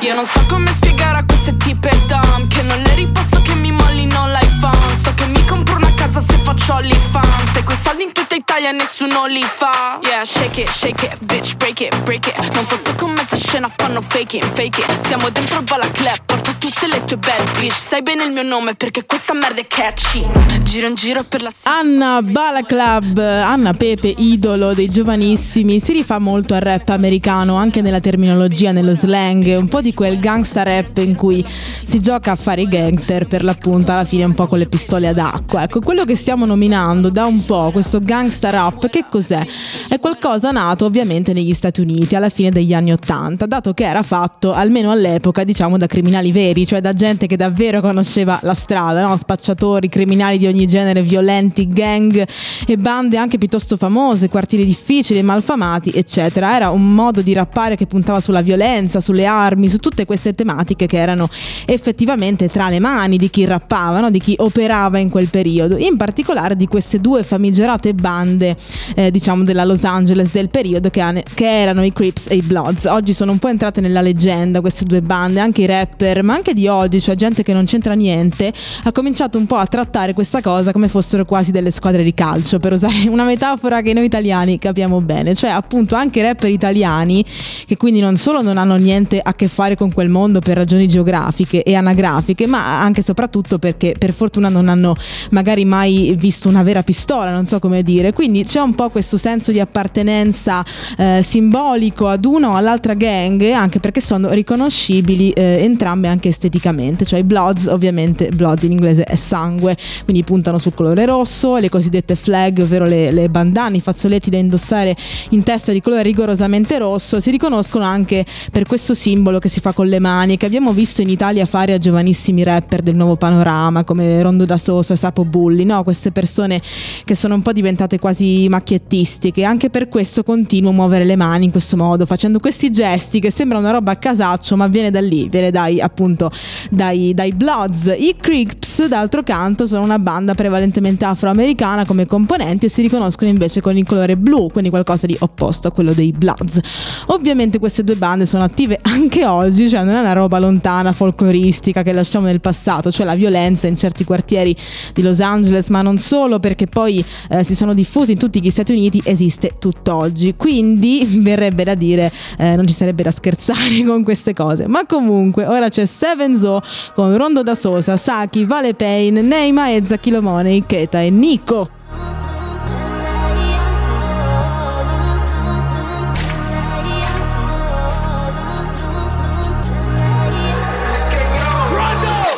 S12: Io non so come spiegare a queste tipe dumb Che non le riposto che mi mollino l'iPhone. So che mi compro una casa se faccio OnlyFans E quei soldi in tutta Italia nessuno li fa. Yeah, shake it, shake it, bitch, break it, break it. Non fotto con mezza scena, fanno fake it, fake it. Siamo dentro il balla club, porto tutte le tue bad bitch. Sai bene il mio nome perché questa merda è catchy. Giro in giro per la
S2: Anna Bala Club, Anna Pepe, idolo dei giovanissimi, si rifà molto al rap americano anche nella terminologia, nello slang, un po' di quel gangsta rap in cui si gioca a fare i gangster per l'appunto alla fine un po' con le pistole ad acqua. Ecco, quello che stiamo nominando da un po', questo gangsta rap, che cos'è? È qualcosa nato ovviamente negli Stati Uniti alla fine degli anni Ottanta, dato che era fatto almeno all'epoca diciamo da criminali veri, cioè da gente che davvero conosceva la strada, no? spacciatori, criminali di ogni genere, violenti, gang e bande anche piuttosto famose, quartieri difficili, malfamati, eccetera. Era un modo di rappare che puntava sulla violenza, sulle armi, su tutte queste tematiche che erano effettivamente tra le mani di chi rappava, no? di chi operava in quel periodo, in particolare di queste due famigerate bande, eh, diciamo, della Los Angeles del periodo che, ane- che erano i Crips e i Bloods. Oggi sono un po' entrate nella leggenda queste due bande, anche i rapper, ma anche di oggi, cioè gente che non c'entra niente, ha cominciato un po' a trattare questa cosa come fossero quasi delle squadre di calcio, per usare [laughs] una metafora che noi italiani capiamo bene, cioè appunto anche rapper italiani che quindi non solo non hanno niente a che fare con quel mondo per ragioni geografiche e anagrafiche, ma anche e soprattutto perché per fortuna non hanno magari mai visto una vera pistola, non so come dire, quindi c'è un po' questo senso di appartenenza eh, simbolico ad una o all'altra gang, anche perché sono riconoscibili eh, entrambe anche esteticamente, cioè i Bloods ovviamente blood in inglese è sangue, quindi puntano sul colore rosso, le cosiddette flag, ovvero le, le bandane, i fazzoletti da indossare in testa di colore rigorosamente rosso, si riconoscono anche per questo simbolo che si fa con le mani, che abbiamo visto in Italia fare a giovanissimi rapper del nuovo panorama come Rondo da Sosa Sapo Bulli, no? queste persone che sono un po' diventate quasi macchiettistiche, anche per questo continuo a muovere le mani in questo modo, facendo questi gesti che sembra una roba a casaccio, ma viene da lì, viene dai appunto dai, dai Bloods. I Crips, d'altro canto, sono una banda prevalentemente afroamericana come componenti e si riconoscono invece con il colore blu, quindi qualcosa di opposto a quello dei Bloods. Ovviamente queste due bande sono attive anche oggi, cioè non è una roba lontana, folcloristica che lasciamo nel passato, cioè la violenza in certi quartieri di Los Angeles, ma non solo perché poi eh, si sono diffusi in tutti gli Stati Uniti, esiste tutt'oggi. Quindi [laughs] verrebbe da dire eh, non ci sarebbe da scherzare con queste cose. Ma comunque ora c'è Seven Zo con Rondo da Sosa, Saki, Vale Pain, Neima, Ezza, Kilomone, Iketa e Nico.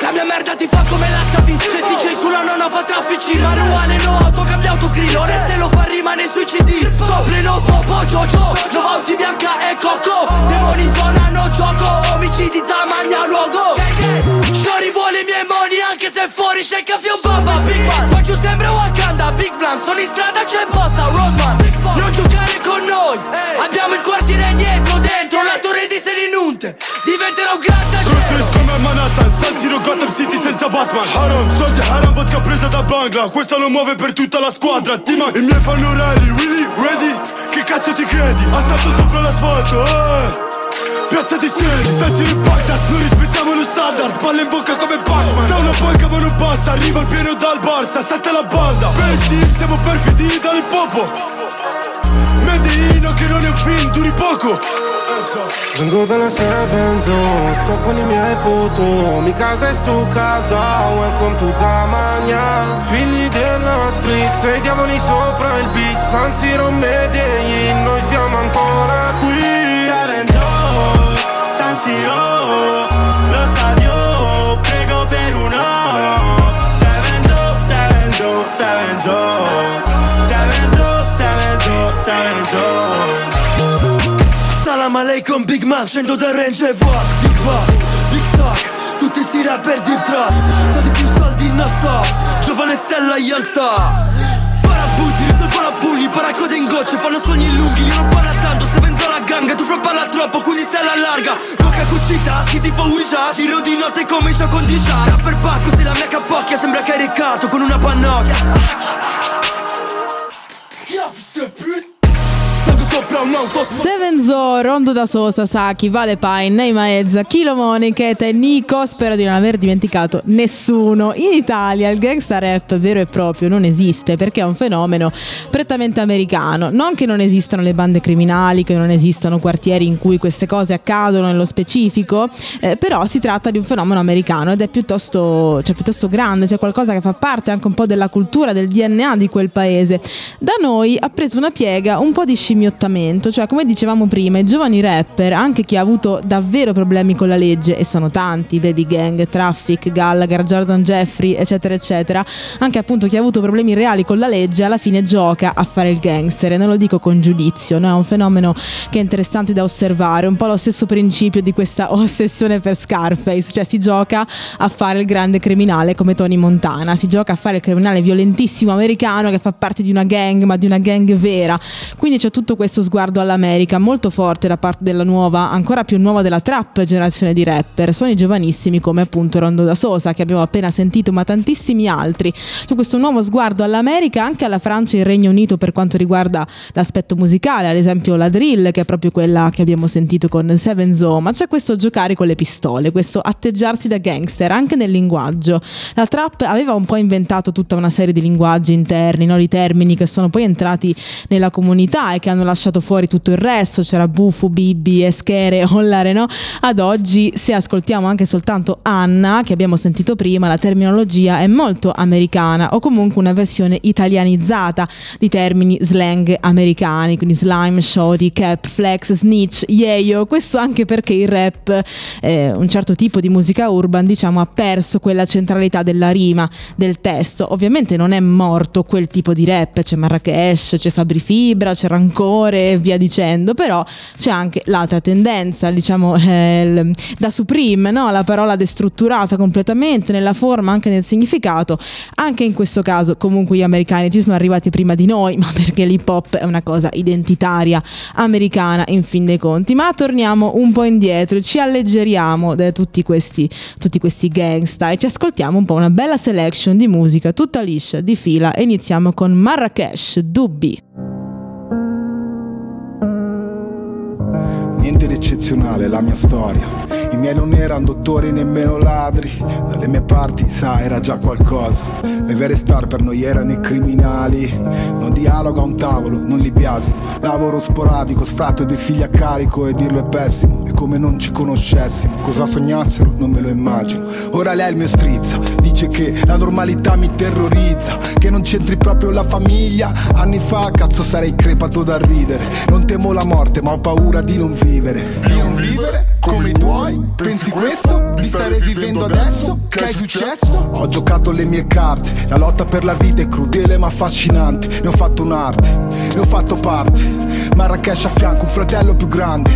S11: La mia merda ti fa come sulla traffici Marijuana no auto cambia autogrill Ora se lo fa rimane sui CD Soprino popo Jojo Novauti bianca e coco. Demoni in zona no gioco. Omicidi zamagna luogo. Shori vuole i miei moni anche se fuori c'è caffè un bamba Big Man Qua giù sembra Wakanda. Big Plan Sono in strada c'è bossa. Roadman. Non giocare con noi. Abbiamo il quartiere dietro dentro La torre di Selinunte Diventerò un grattacielo
S14: Bruce come Manhattan, San Siro Gotham City senza Batman. Haram, soldi haram, vodka presa da Bangla Questa lo muove per tutta la squadra T-Max, i miei fanno rally, really, ready? Che cazzo ti credi? Assalto sopra l'asfalto, eh Piazza di San Siro in Baghdad Non rispettiamo lo standard, palla in bocca come Pac-Man Da una banca ma non basta, arriva il pieno dal Barça Sette la banda, team siamo perfidi dall'impopo Medellino che non è un film, duri poco.
S15: Vengo dalla Seven Zone, sto con i miei poto Mi casa è stu casa, welcome to Tamagna Figli della street, sei diavoli sopra il beat. San Siro, Medellin, noi siamo ancora
S16: Siro Lo stadio, prego per uno. Seven Zone, Seven Zone, Seven Zone Seven Zone, Seven Zone, Seven Zone
S11: Salam aleikum Big Man, scendo da range e walk Big boss, big stock, tutti sti rapper deep trap So di più soldi non stop, giovane stella resto parabulli, paracode in gocce, fanno sogni lunghi Io non parlo tanto, se venzo la ganga, tu fra parla troppo, quindi stella larga. Bocca cucita, si tipo Ouija, giro di notte come show con Disha. Rapper pacco, se la mia capocchia sembra che hai reccato con una pannocchia
S14: Salgo sopra un'auto
S2: Sevenzo, Rondo da Sosa, Saki, Vale Pine, Neima Ezza, Kilomone, Keta e Nico. Spero di non aver dimenticato nessuno. In Italia il gangsta rap vero e proprio non esiste perché è un fenomeno prettamente americano. Non che non esistano le bande criminali, che non esistano quartieri in cui queste cose accadono nello specifico, eh, però si tratta di un fenomeno americano ed è piuttosto, cioè, piuttosto grande, c'è qualcosa che fa parte anche un po' della cultura, del DNA di quel paese. Da noi ha preso una piega un po' di scimmiottamento, cioè come dicevamo prima, i giovani rapper, anche chi ha avuto davvero problemi con la legge, e sono tanti, Baby Gang, Traffic, Gallagher, Jordan Jeffrey, eccetera, eccetera, anche appunto chi ha avuto problemi reali con la legge, alla fine gioca a fare il gangster, e non lo dico con giudizio, no? è un fenomeno che è interessante da osservare, un po' lo stesso principio di questa [laughs] ossessione per Scarface, cioè si gioca a fare il grande criminale come Tony Montana, si gioca a fare il criminale violentissimo americano che fa parte di una gang, ma di una gang vera, quindi c'è tutto questo sguardo all'America molto forte da parte della nuova, ancora più nuova della trap generazione di rapper. Sono i giovanissimi come appunto Rondo da Sosa che abbiamo appena sentito, ma tantissimi altri. C'è questo nuovo sguardo all'America, anche alla Francia e il Regno Unito per quanto riguarda l'aspetto musicale, ad esempio la drill che è proprio quella che abbiamo sentito con Seven Zo, ma c'è questo giocare con le pistole, questo atteggiarsi da gangster anche nel linguaggio. La trap aveva un po' inventato tutta una serie di linguaggi interni, no? di termini che sono poi entrati nella comunità e che hanno lasciato fuori tutto il resto, c'era Bufu, Bibi, Eschere, [laughs] Ollare, no? Ad oggi, se ascoltiamo anche soltanto Anna, che abbiamo sentito prima, la terminologia è molto americana o comunque una versione italianizzata di termini slang americani, quindi slime, shoddy, cap, flex, snitch, yeyo, questo anche perché il rap, eh, un certo tipo di musica urban, diciamo, ha perso quella centralità della rima, del testo. Ovviamente non è morto quel tipo di rap, c'è Marrakesh, c'è Fabri Fibra, c'è Rancore e via dicendo, però c'è anche l'altra tendenza, diciamo, eh, da Supreme, no? la parola destrutturata completamente nella forma, anche nel significato. Anche in questo caso, comunque, gli americani ci sono arrivati prima di noi, [laughs] ma perché l'hip hop è una cosa identitaria americana in fin dei conti. Ma torniamo un po' indietro, ci alleggeriamo da tutti questi, tutti questi gangsta e ci ascoltiamo un po' una bella selection di musica tutta liscia, di fila e iniziamo con Marrakesh, Dubbi.
S17: Niente di eccezionale, la mia storia. I miei non erano dottori nemmeno ladri. Dalle mie parti, sa, era già qualcosa. Le vere star per noi erano i criminali. Non dialogo a un tavolo, non li biasimo. Lavoro sporadico, sfratto dei figli a carico e dirlo è pessimo. È come non ci conoscessimo. Cosa sognassero? Non me lo immagino. Ora lei è il mio strizza. Dice che la normalità mi terrorizza. Che non c'entri proprio la famiglia. Anni fa, cazzo, sarei crepato da ridere. Non temo la morte, ma ho paura di non vivere. Di non vivere? Come i tuoi? Pensi questo? Di stare vivendo adesso? Che è successo? Ho giocato le mie carte. La lotta per la vita è crudele ma affascinante. Ne ho fatto un'arte, ne ho fatto parte. Marrakesh a fianco, un fratello più grande.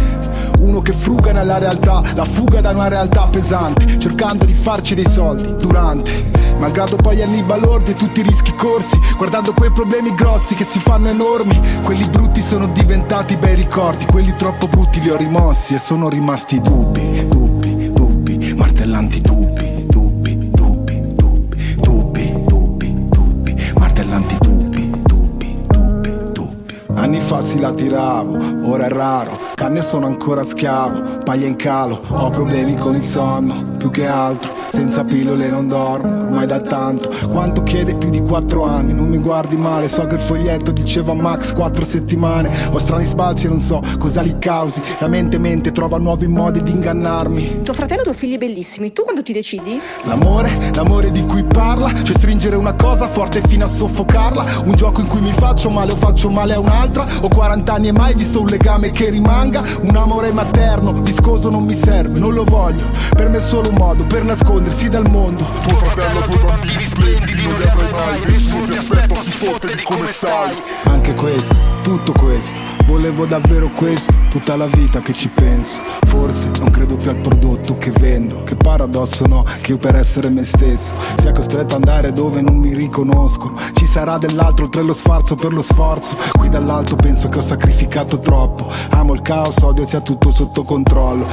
S17: Uno che fruga nella realtà, la fuga da una realtà pesante, cercando di farci dei soldi durante. Malgrado poi anni balordi e tutti i rischi corsi, guardando quei problemi grossi che si fanno enormi. Quelli brutti sono diventati bei ricordi, quelli troppo brutti li ho rimossi e sono rimasti dubbi, dubbi, dubbi, martellanti dubbi, dubbi, dubbi, dubbi, dubbi, dubbi, dubbi, martellanti dubbi, dubbi, dubbi, dubbi. Anni fa si la tiravo, ora è raro, canne sono ancora schiavo, paglia in calo, ho problemi con il sonno, più che altro, senza pillole non dormo, ormai da tanto, quanto chiede più di quattro anni, non mi guardi male, so che il foglietto diceva max quattro settimane, ho strani sbalzi e non so cosa li causi, la mente mente trova nuovi modi di ingannarmi.
S18: Tuo fratello ha due figli bellissimi, tu quando ti decidi?
S17: L'amore, l'amore di cui parla, cioè stringere una cosa forte fino a soffocarla, un gioco in cui mi faccio male o faccio male a un'altra, ho 40 anni e mai visto un legame che rimanga, un amore materno, viscoso non mi serve, non lo voglio, per me è solo un modo per nascondersi dal mondo.
S11: Tuo fratello, due bambini splendidi, non li avrai mai Nessuno ti aspetta, si fotte di come stai
S17: Anche questo, tutto questo, volevo davvero questo, tutta la vita che ci penso. Forse non credo più al prodotto che vendo, che paradosso no, che io per essere me stesso sia costretto ad andare dove non mi riconoscono. Ci sarà dell'altro oltre lo sfarzo per lo sforzo, qui dall'alto penso che ho sacrificato troppo. Amo il caos, odio sia tutto sotto controllo.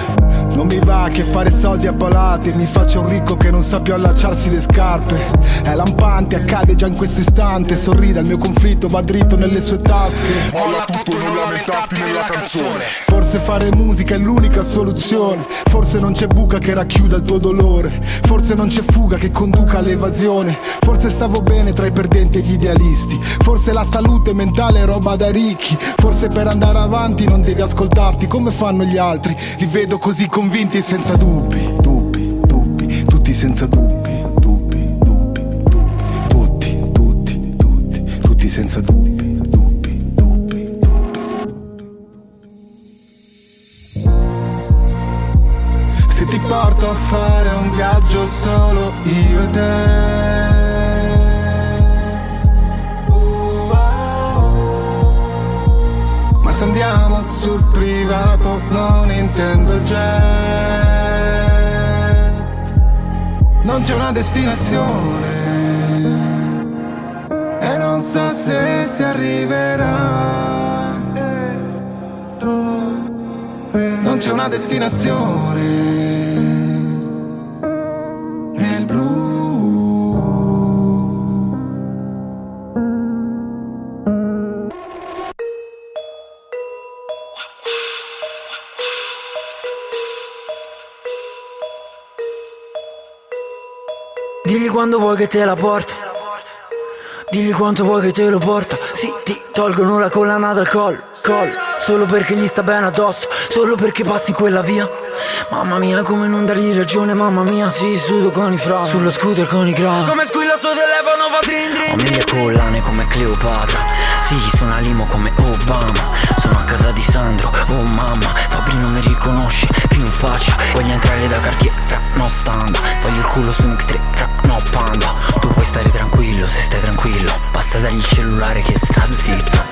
S17: Non mi va che fare soldi a palate, mi faccio un ricco che non sa più allacciarsi le scarpe. È lampante, accade già in questo istante, sorrida, il mio conflitto va dritto nelle sue tasche.
S11: Molla tutto, non lamentarti nella canzone
S17: Forse fare musica è l'unica soluzione. Forse non c'è buca che racchiuda il tuo dolore. Forse non c'è fuga che conduca all'evasione. Forse stavo bene tra i perdenti e gli idealisti. Forse la salute mentale è roba da ricchi. Forse per andare avanti non devi ascoltarti come fanno gli altri. Li vedo così convinti e senza dubbi. Senza dubbi. Dubbi, dubbi, dubbi. Tutti, tutti, tutti, tutti senza dubbi. Se ti porto a fare un viaggio solo io e te. Ma se andiamo sul privato non intendo il jet. Non c'è una destinazione e non so se si arriverà. Non c'è una destinazione nel blu.
S19: Digli quando vuoi che te la porta. Digli quanto vuoi che te lo porta. Sì, ti tolgono la collana dal collo. collo. Solo perché gli sta bene addosso Solo perché passi quella via. Mamma mia come non dargli ragione Mamma mia. Sì sudo con i fra Sullo scooter con i gra
S10: Come squilla sto telefono va drin drin
S19: Ho mille collane come Cleopatra. Sì, suona limo come Obama. Sono a casa di Sandro, oh mamma. Fabri non mi riconosce più in faccia. Voglio entrare da Cartier, fra, no standa Voglio il culo su un X3, fra, no panda Tu puoi stare tranquillo se stai tranquillo Basta dargli il cellulare che sta zitto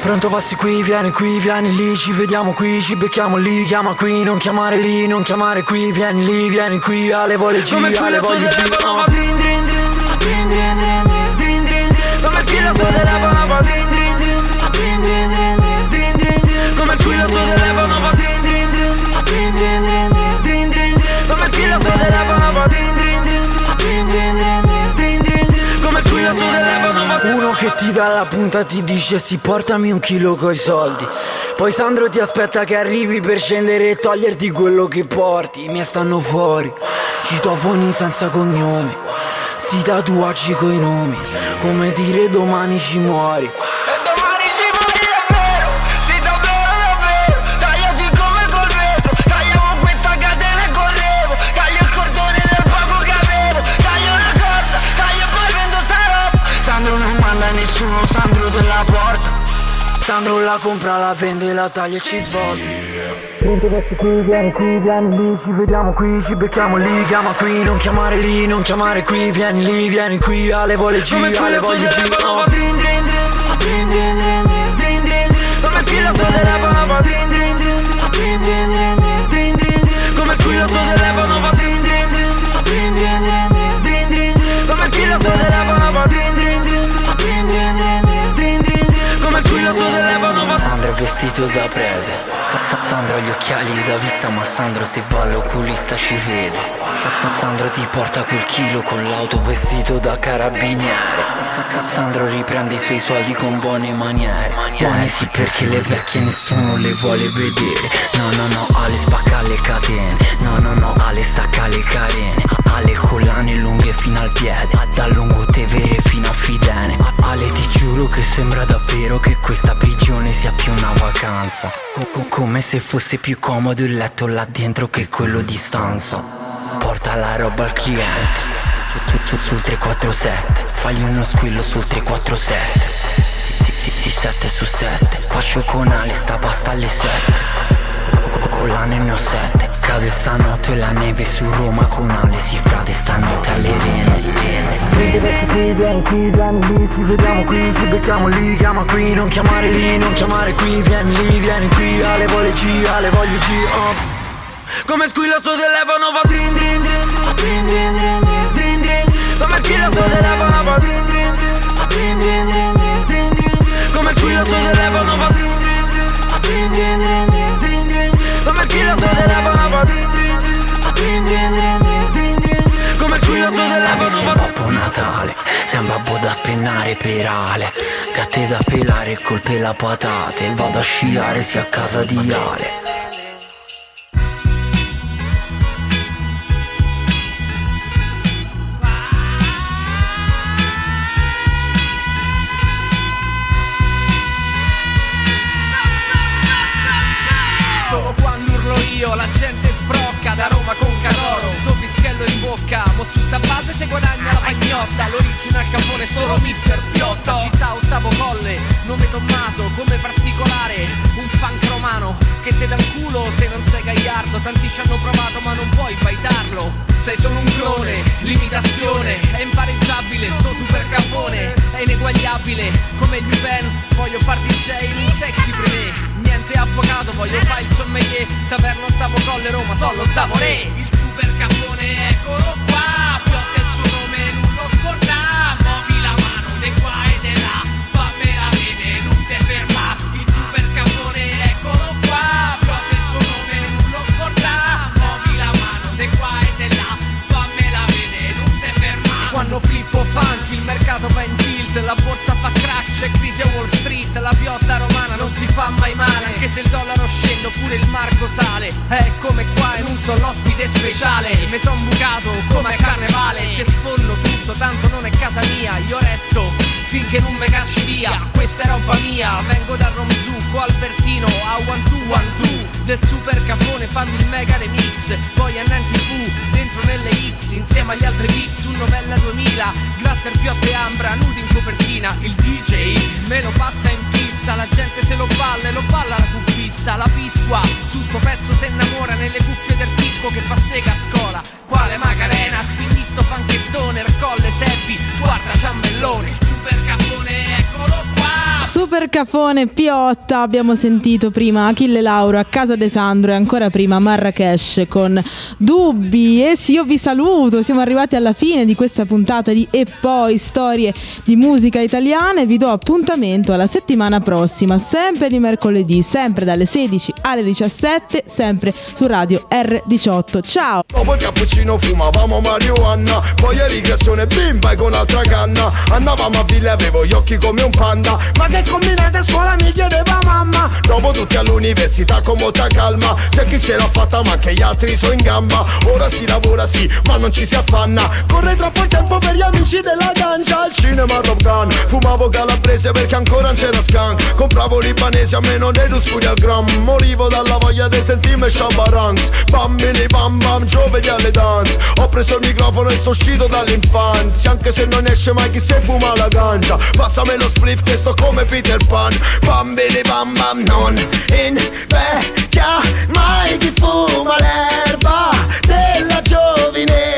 S19: Pronto passi qui, vieni qui, vieni lì, ci vediamo qui, ci becchiamo lì, chiama qui, non chiamare lì, non chiamare qui, vieni lì, vieni qui, alle vole G, alle vole G, oh.
S10: Come squilla sto telefono, va
S19: Uno che ti dà la punta ti dice sì portami un chilo coi soldi. Poi Sandro ti aspetta che arrivi per scendere e toglierti quello che porti. I miei stanno fuori, citofoni senza cognomi Sti tatuaggi coi nomi, come dire domani ci muori Alessandro la compra, la vende, la taglia e ci svolge Niente adesso qui, vieni qui, vieni lì, ci vediamo qui, ci becchiamo lì, chiama qui, non chiamare lì, non chiamare qui, vieni lì, vieni qui, alle vuole G, alle vuole G, oh.
S10: Drin drin drin, drin drin drin, drin drin come squilla sto telefono, drin drin drin, drin drin drin, drin drin, come squilla sto telefono
S19: vestito da prete. Sa- Sa- Sandro ha gli occhiali da vista ma Sandro se va all'oculista ci vede. Sa- Sa- Sandro ti porta quel chilo con l'auto vestito da carabiniere. Sa- Sa- Sandro riprende i suoi soldi con buone maniere. Buoni sì perché le vecchie nessuno le vuole vedere. No no no Ale spacca le catene. No no no Ale stacca le carene Ale collane lunghe fino al piede Da lungo tevere fino a Fidene. Ale ti giuro che sembra davvero che questa prigione sia più una vacanza. Co- co- Come se fosse più comodo il letto là dentro che quello di stanza. Porta la roba al cliente su, su, su, sul 347 Fagli uno squillo sul 347 Sì, sì, sì, sì, 7 su 7 Faccio con Ale sta pasta alle 7 Collane ne ho 7 Cade stanotte la neve su Roma con Ale si frate stanotte alle rene Vieni qui, vieni lì, ci vediamo qui, ci vediamo lì, chiama qui, non chiamare lì, non chiamare qui, vieni lì, vieni qui, Ale vuole ci Ale voglio ci oh
S10: come squilla sto telefono va drin drin drin drin drin drin drin Come squilla sto telefono va drin drin drin drin drin drin Come squilla sto telefono va drin drin drin drin drin Come squilla sto telefono drin drin drin drin Come squilla sto telefono
S19: Sei
S10: va
S19: Babbo Natale, sei un babbo da spennare per Ale Gatte da pelare, colpe la patate Vado a sciare sia a casa di Ale
S20: bocca, mo su sta base se guadagna la pagnotta. L'original capone solo Mister Piotta Città ottavo colle, nome Tommaso come particolare Un funk romano che te dà un culo se non sei gagliardo. Tanti ci hanno provato ma non puoi baitarlo. Sei solo un clone, l'imitazione è impareggiabile. Sto super capone è ineguagliabile. Come il Pen Voglio far DJ in un sexy me Niente avvocato, voglio fare il sommelier. Taverno ottavo colle Roma, sono l'ottavo re super eccolo qua. Piotta il suo nome, non lo scorda Muovi la mano, di qua e di là. Fammela vedere, non te ferma. Il super eccolo qua. Piotta il suo nome, non lo scorda Muovi la mano, di qua e di là. Fammela vedere, non te ferma. Quando flippo funky, il mercato va in tilt La borsa crack, c'è crisi a Wall Street La piotta romana non si fa mai male Anche se il dollaro scende oppure il marco sale. È come qua e non sono l'ospite speciale Mi son bucato come a carnevale Te sfonno tutto, tanto non è casa mia Io resto finché non me cacci via. Questa è roba mia, vengo da Romzucco, Albertino, a One Two One Two Del super cafone fammi il mega remix Poi a TV, dentro nelle hits Insieme agli altri beats su Novella 2000 Gratter, Piotte e Ambra, nudi in copertina Il DJ me lo passa in pista La gente se lo balla e lo balla la cupista La pisqua, su sto pezzo se innamora Nelle cuffie del disco che fa sega a scuola Quale Macarena, spingi sto fanchettone Raccolle Seppi, squadra ciambellone Il super caffone, eccolo qua
S2: Super cafone Piotta, abbiamo sentito prima Achille Lauro a casa De Sandro e ancora prima Marrakesh con Dubbi. E sì, io vi saluto, siamo arrivati alla fine di questa puntata di E poi storie di musica italiana e vi do appuntamento alla settimana prossima, sempre di mercoledì, sempre dalle 16 alle 17, sempre su Radio R18. Ciao!
S7: Dopo cappuccino fumavamo marijuana Poi eri creazione bimba con altra canna Andavamo a ville avevo gli occhi come un panda Ma che combinate a scuola mi chiedeva mamma. Dopo tutti all'università con molta calma. C'è chi ce l'ha fatta ma anche gli altri sono in gamba. Ora si lavora sì ma non ci si affanna. Corre troppo il tempo per gli amici della gancia Al cinema Top Gun. Fumavo calabrese perché ancora non c'era scan Compravo libanese a meno dei scuri al gram. Morivo dalla voglia di sentirmi shabarangs. Bambini bam bam giovedì alle dance. Ho preso il microfono e sono uscito dall'infanzia. Anche se non esce mai chi se fuma la ganja Passami lo spliff che sto come Peter Pan. Bambini bam bam non invecchia mai chi fuma l'erba della giovinezza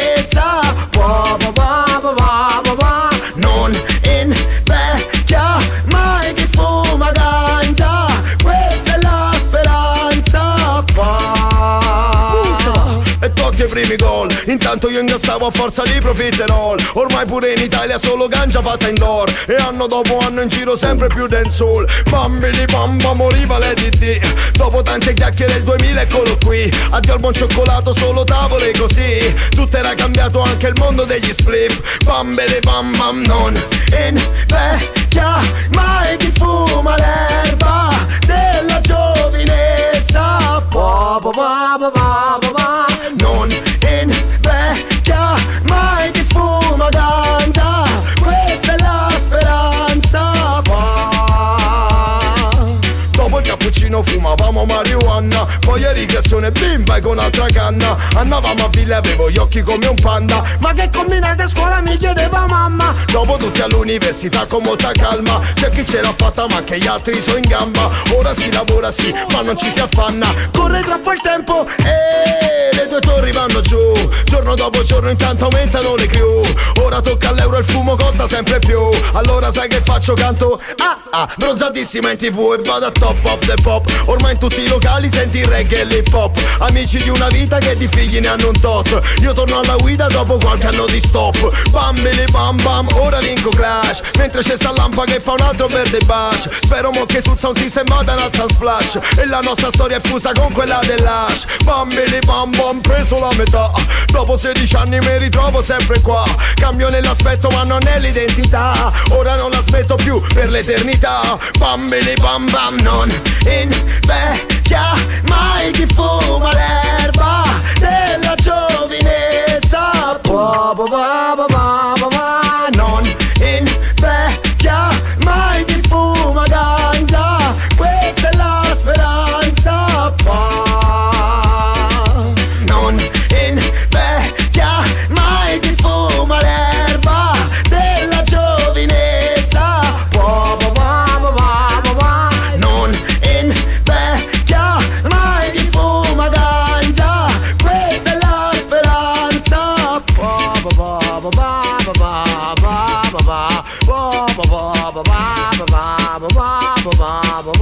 S7: primi gol. Intanto io ingrassavo a forza di profiterol Ormai pure in Italia solo ganja fatta indoor. E anno dopo anno in giro sempre più dancehall. Bambini bamba moriva l'EDD Dopo tante chiacchiere il 2000 eccolo qui. Addio al buon cioccolato solo tavole così. Tutto era cambiato anche il mondo degli spliff. Bambini bam bam non invecchia mai chi fuma l'erba della giovinezza. Ba, ba, boy Poi eri creazione bimba e con altra canna. Andavamo a ville avevo gli occhi come un panda. Ma che combinate a scuola mi chiedeva mamma. Dopo tutti all'università con molta calma. C'è chi ce l'ha fatta ma anche gli altri sono in gamba. Ora si lavora sì ma non ci si affanna. Corre troppo il tempo e le due torri vanno giù. Giorno dopo giorno intanto aumentano le crew. Ora tocca all'euro il fumo costa sempre più. Allora sai che faccio? Canto Ah ah bronzatissima in tv e vado a top of the pop. Ormai in tutti i locali senti il reggae e l'hip hop. Amici di una vita che di figli ne hanno un tot. Io torno alla guida dopo qualche anno di stop. Bambili bam bam ora vinco clash. Mentre c'è sta lampa che fa un altro verde bash. Spero mo che sul sound system vada un alza splash. E la nostra storia è fusa con quella dell'ash. Bambili bam bam preso la metà. Dopo 16 anni mi ritrovo sempre qua. Cambio nell'aspetto ma non nell'identità Ora non la smetto più per l'eternità. Bambili bam bam non invecchia mai chi fuma l'erba della giovinezza. Ba, ba, ba, babo.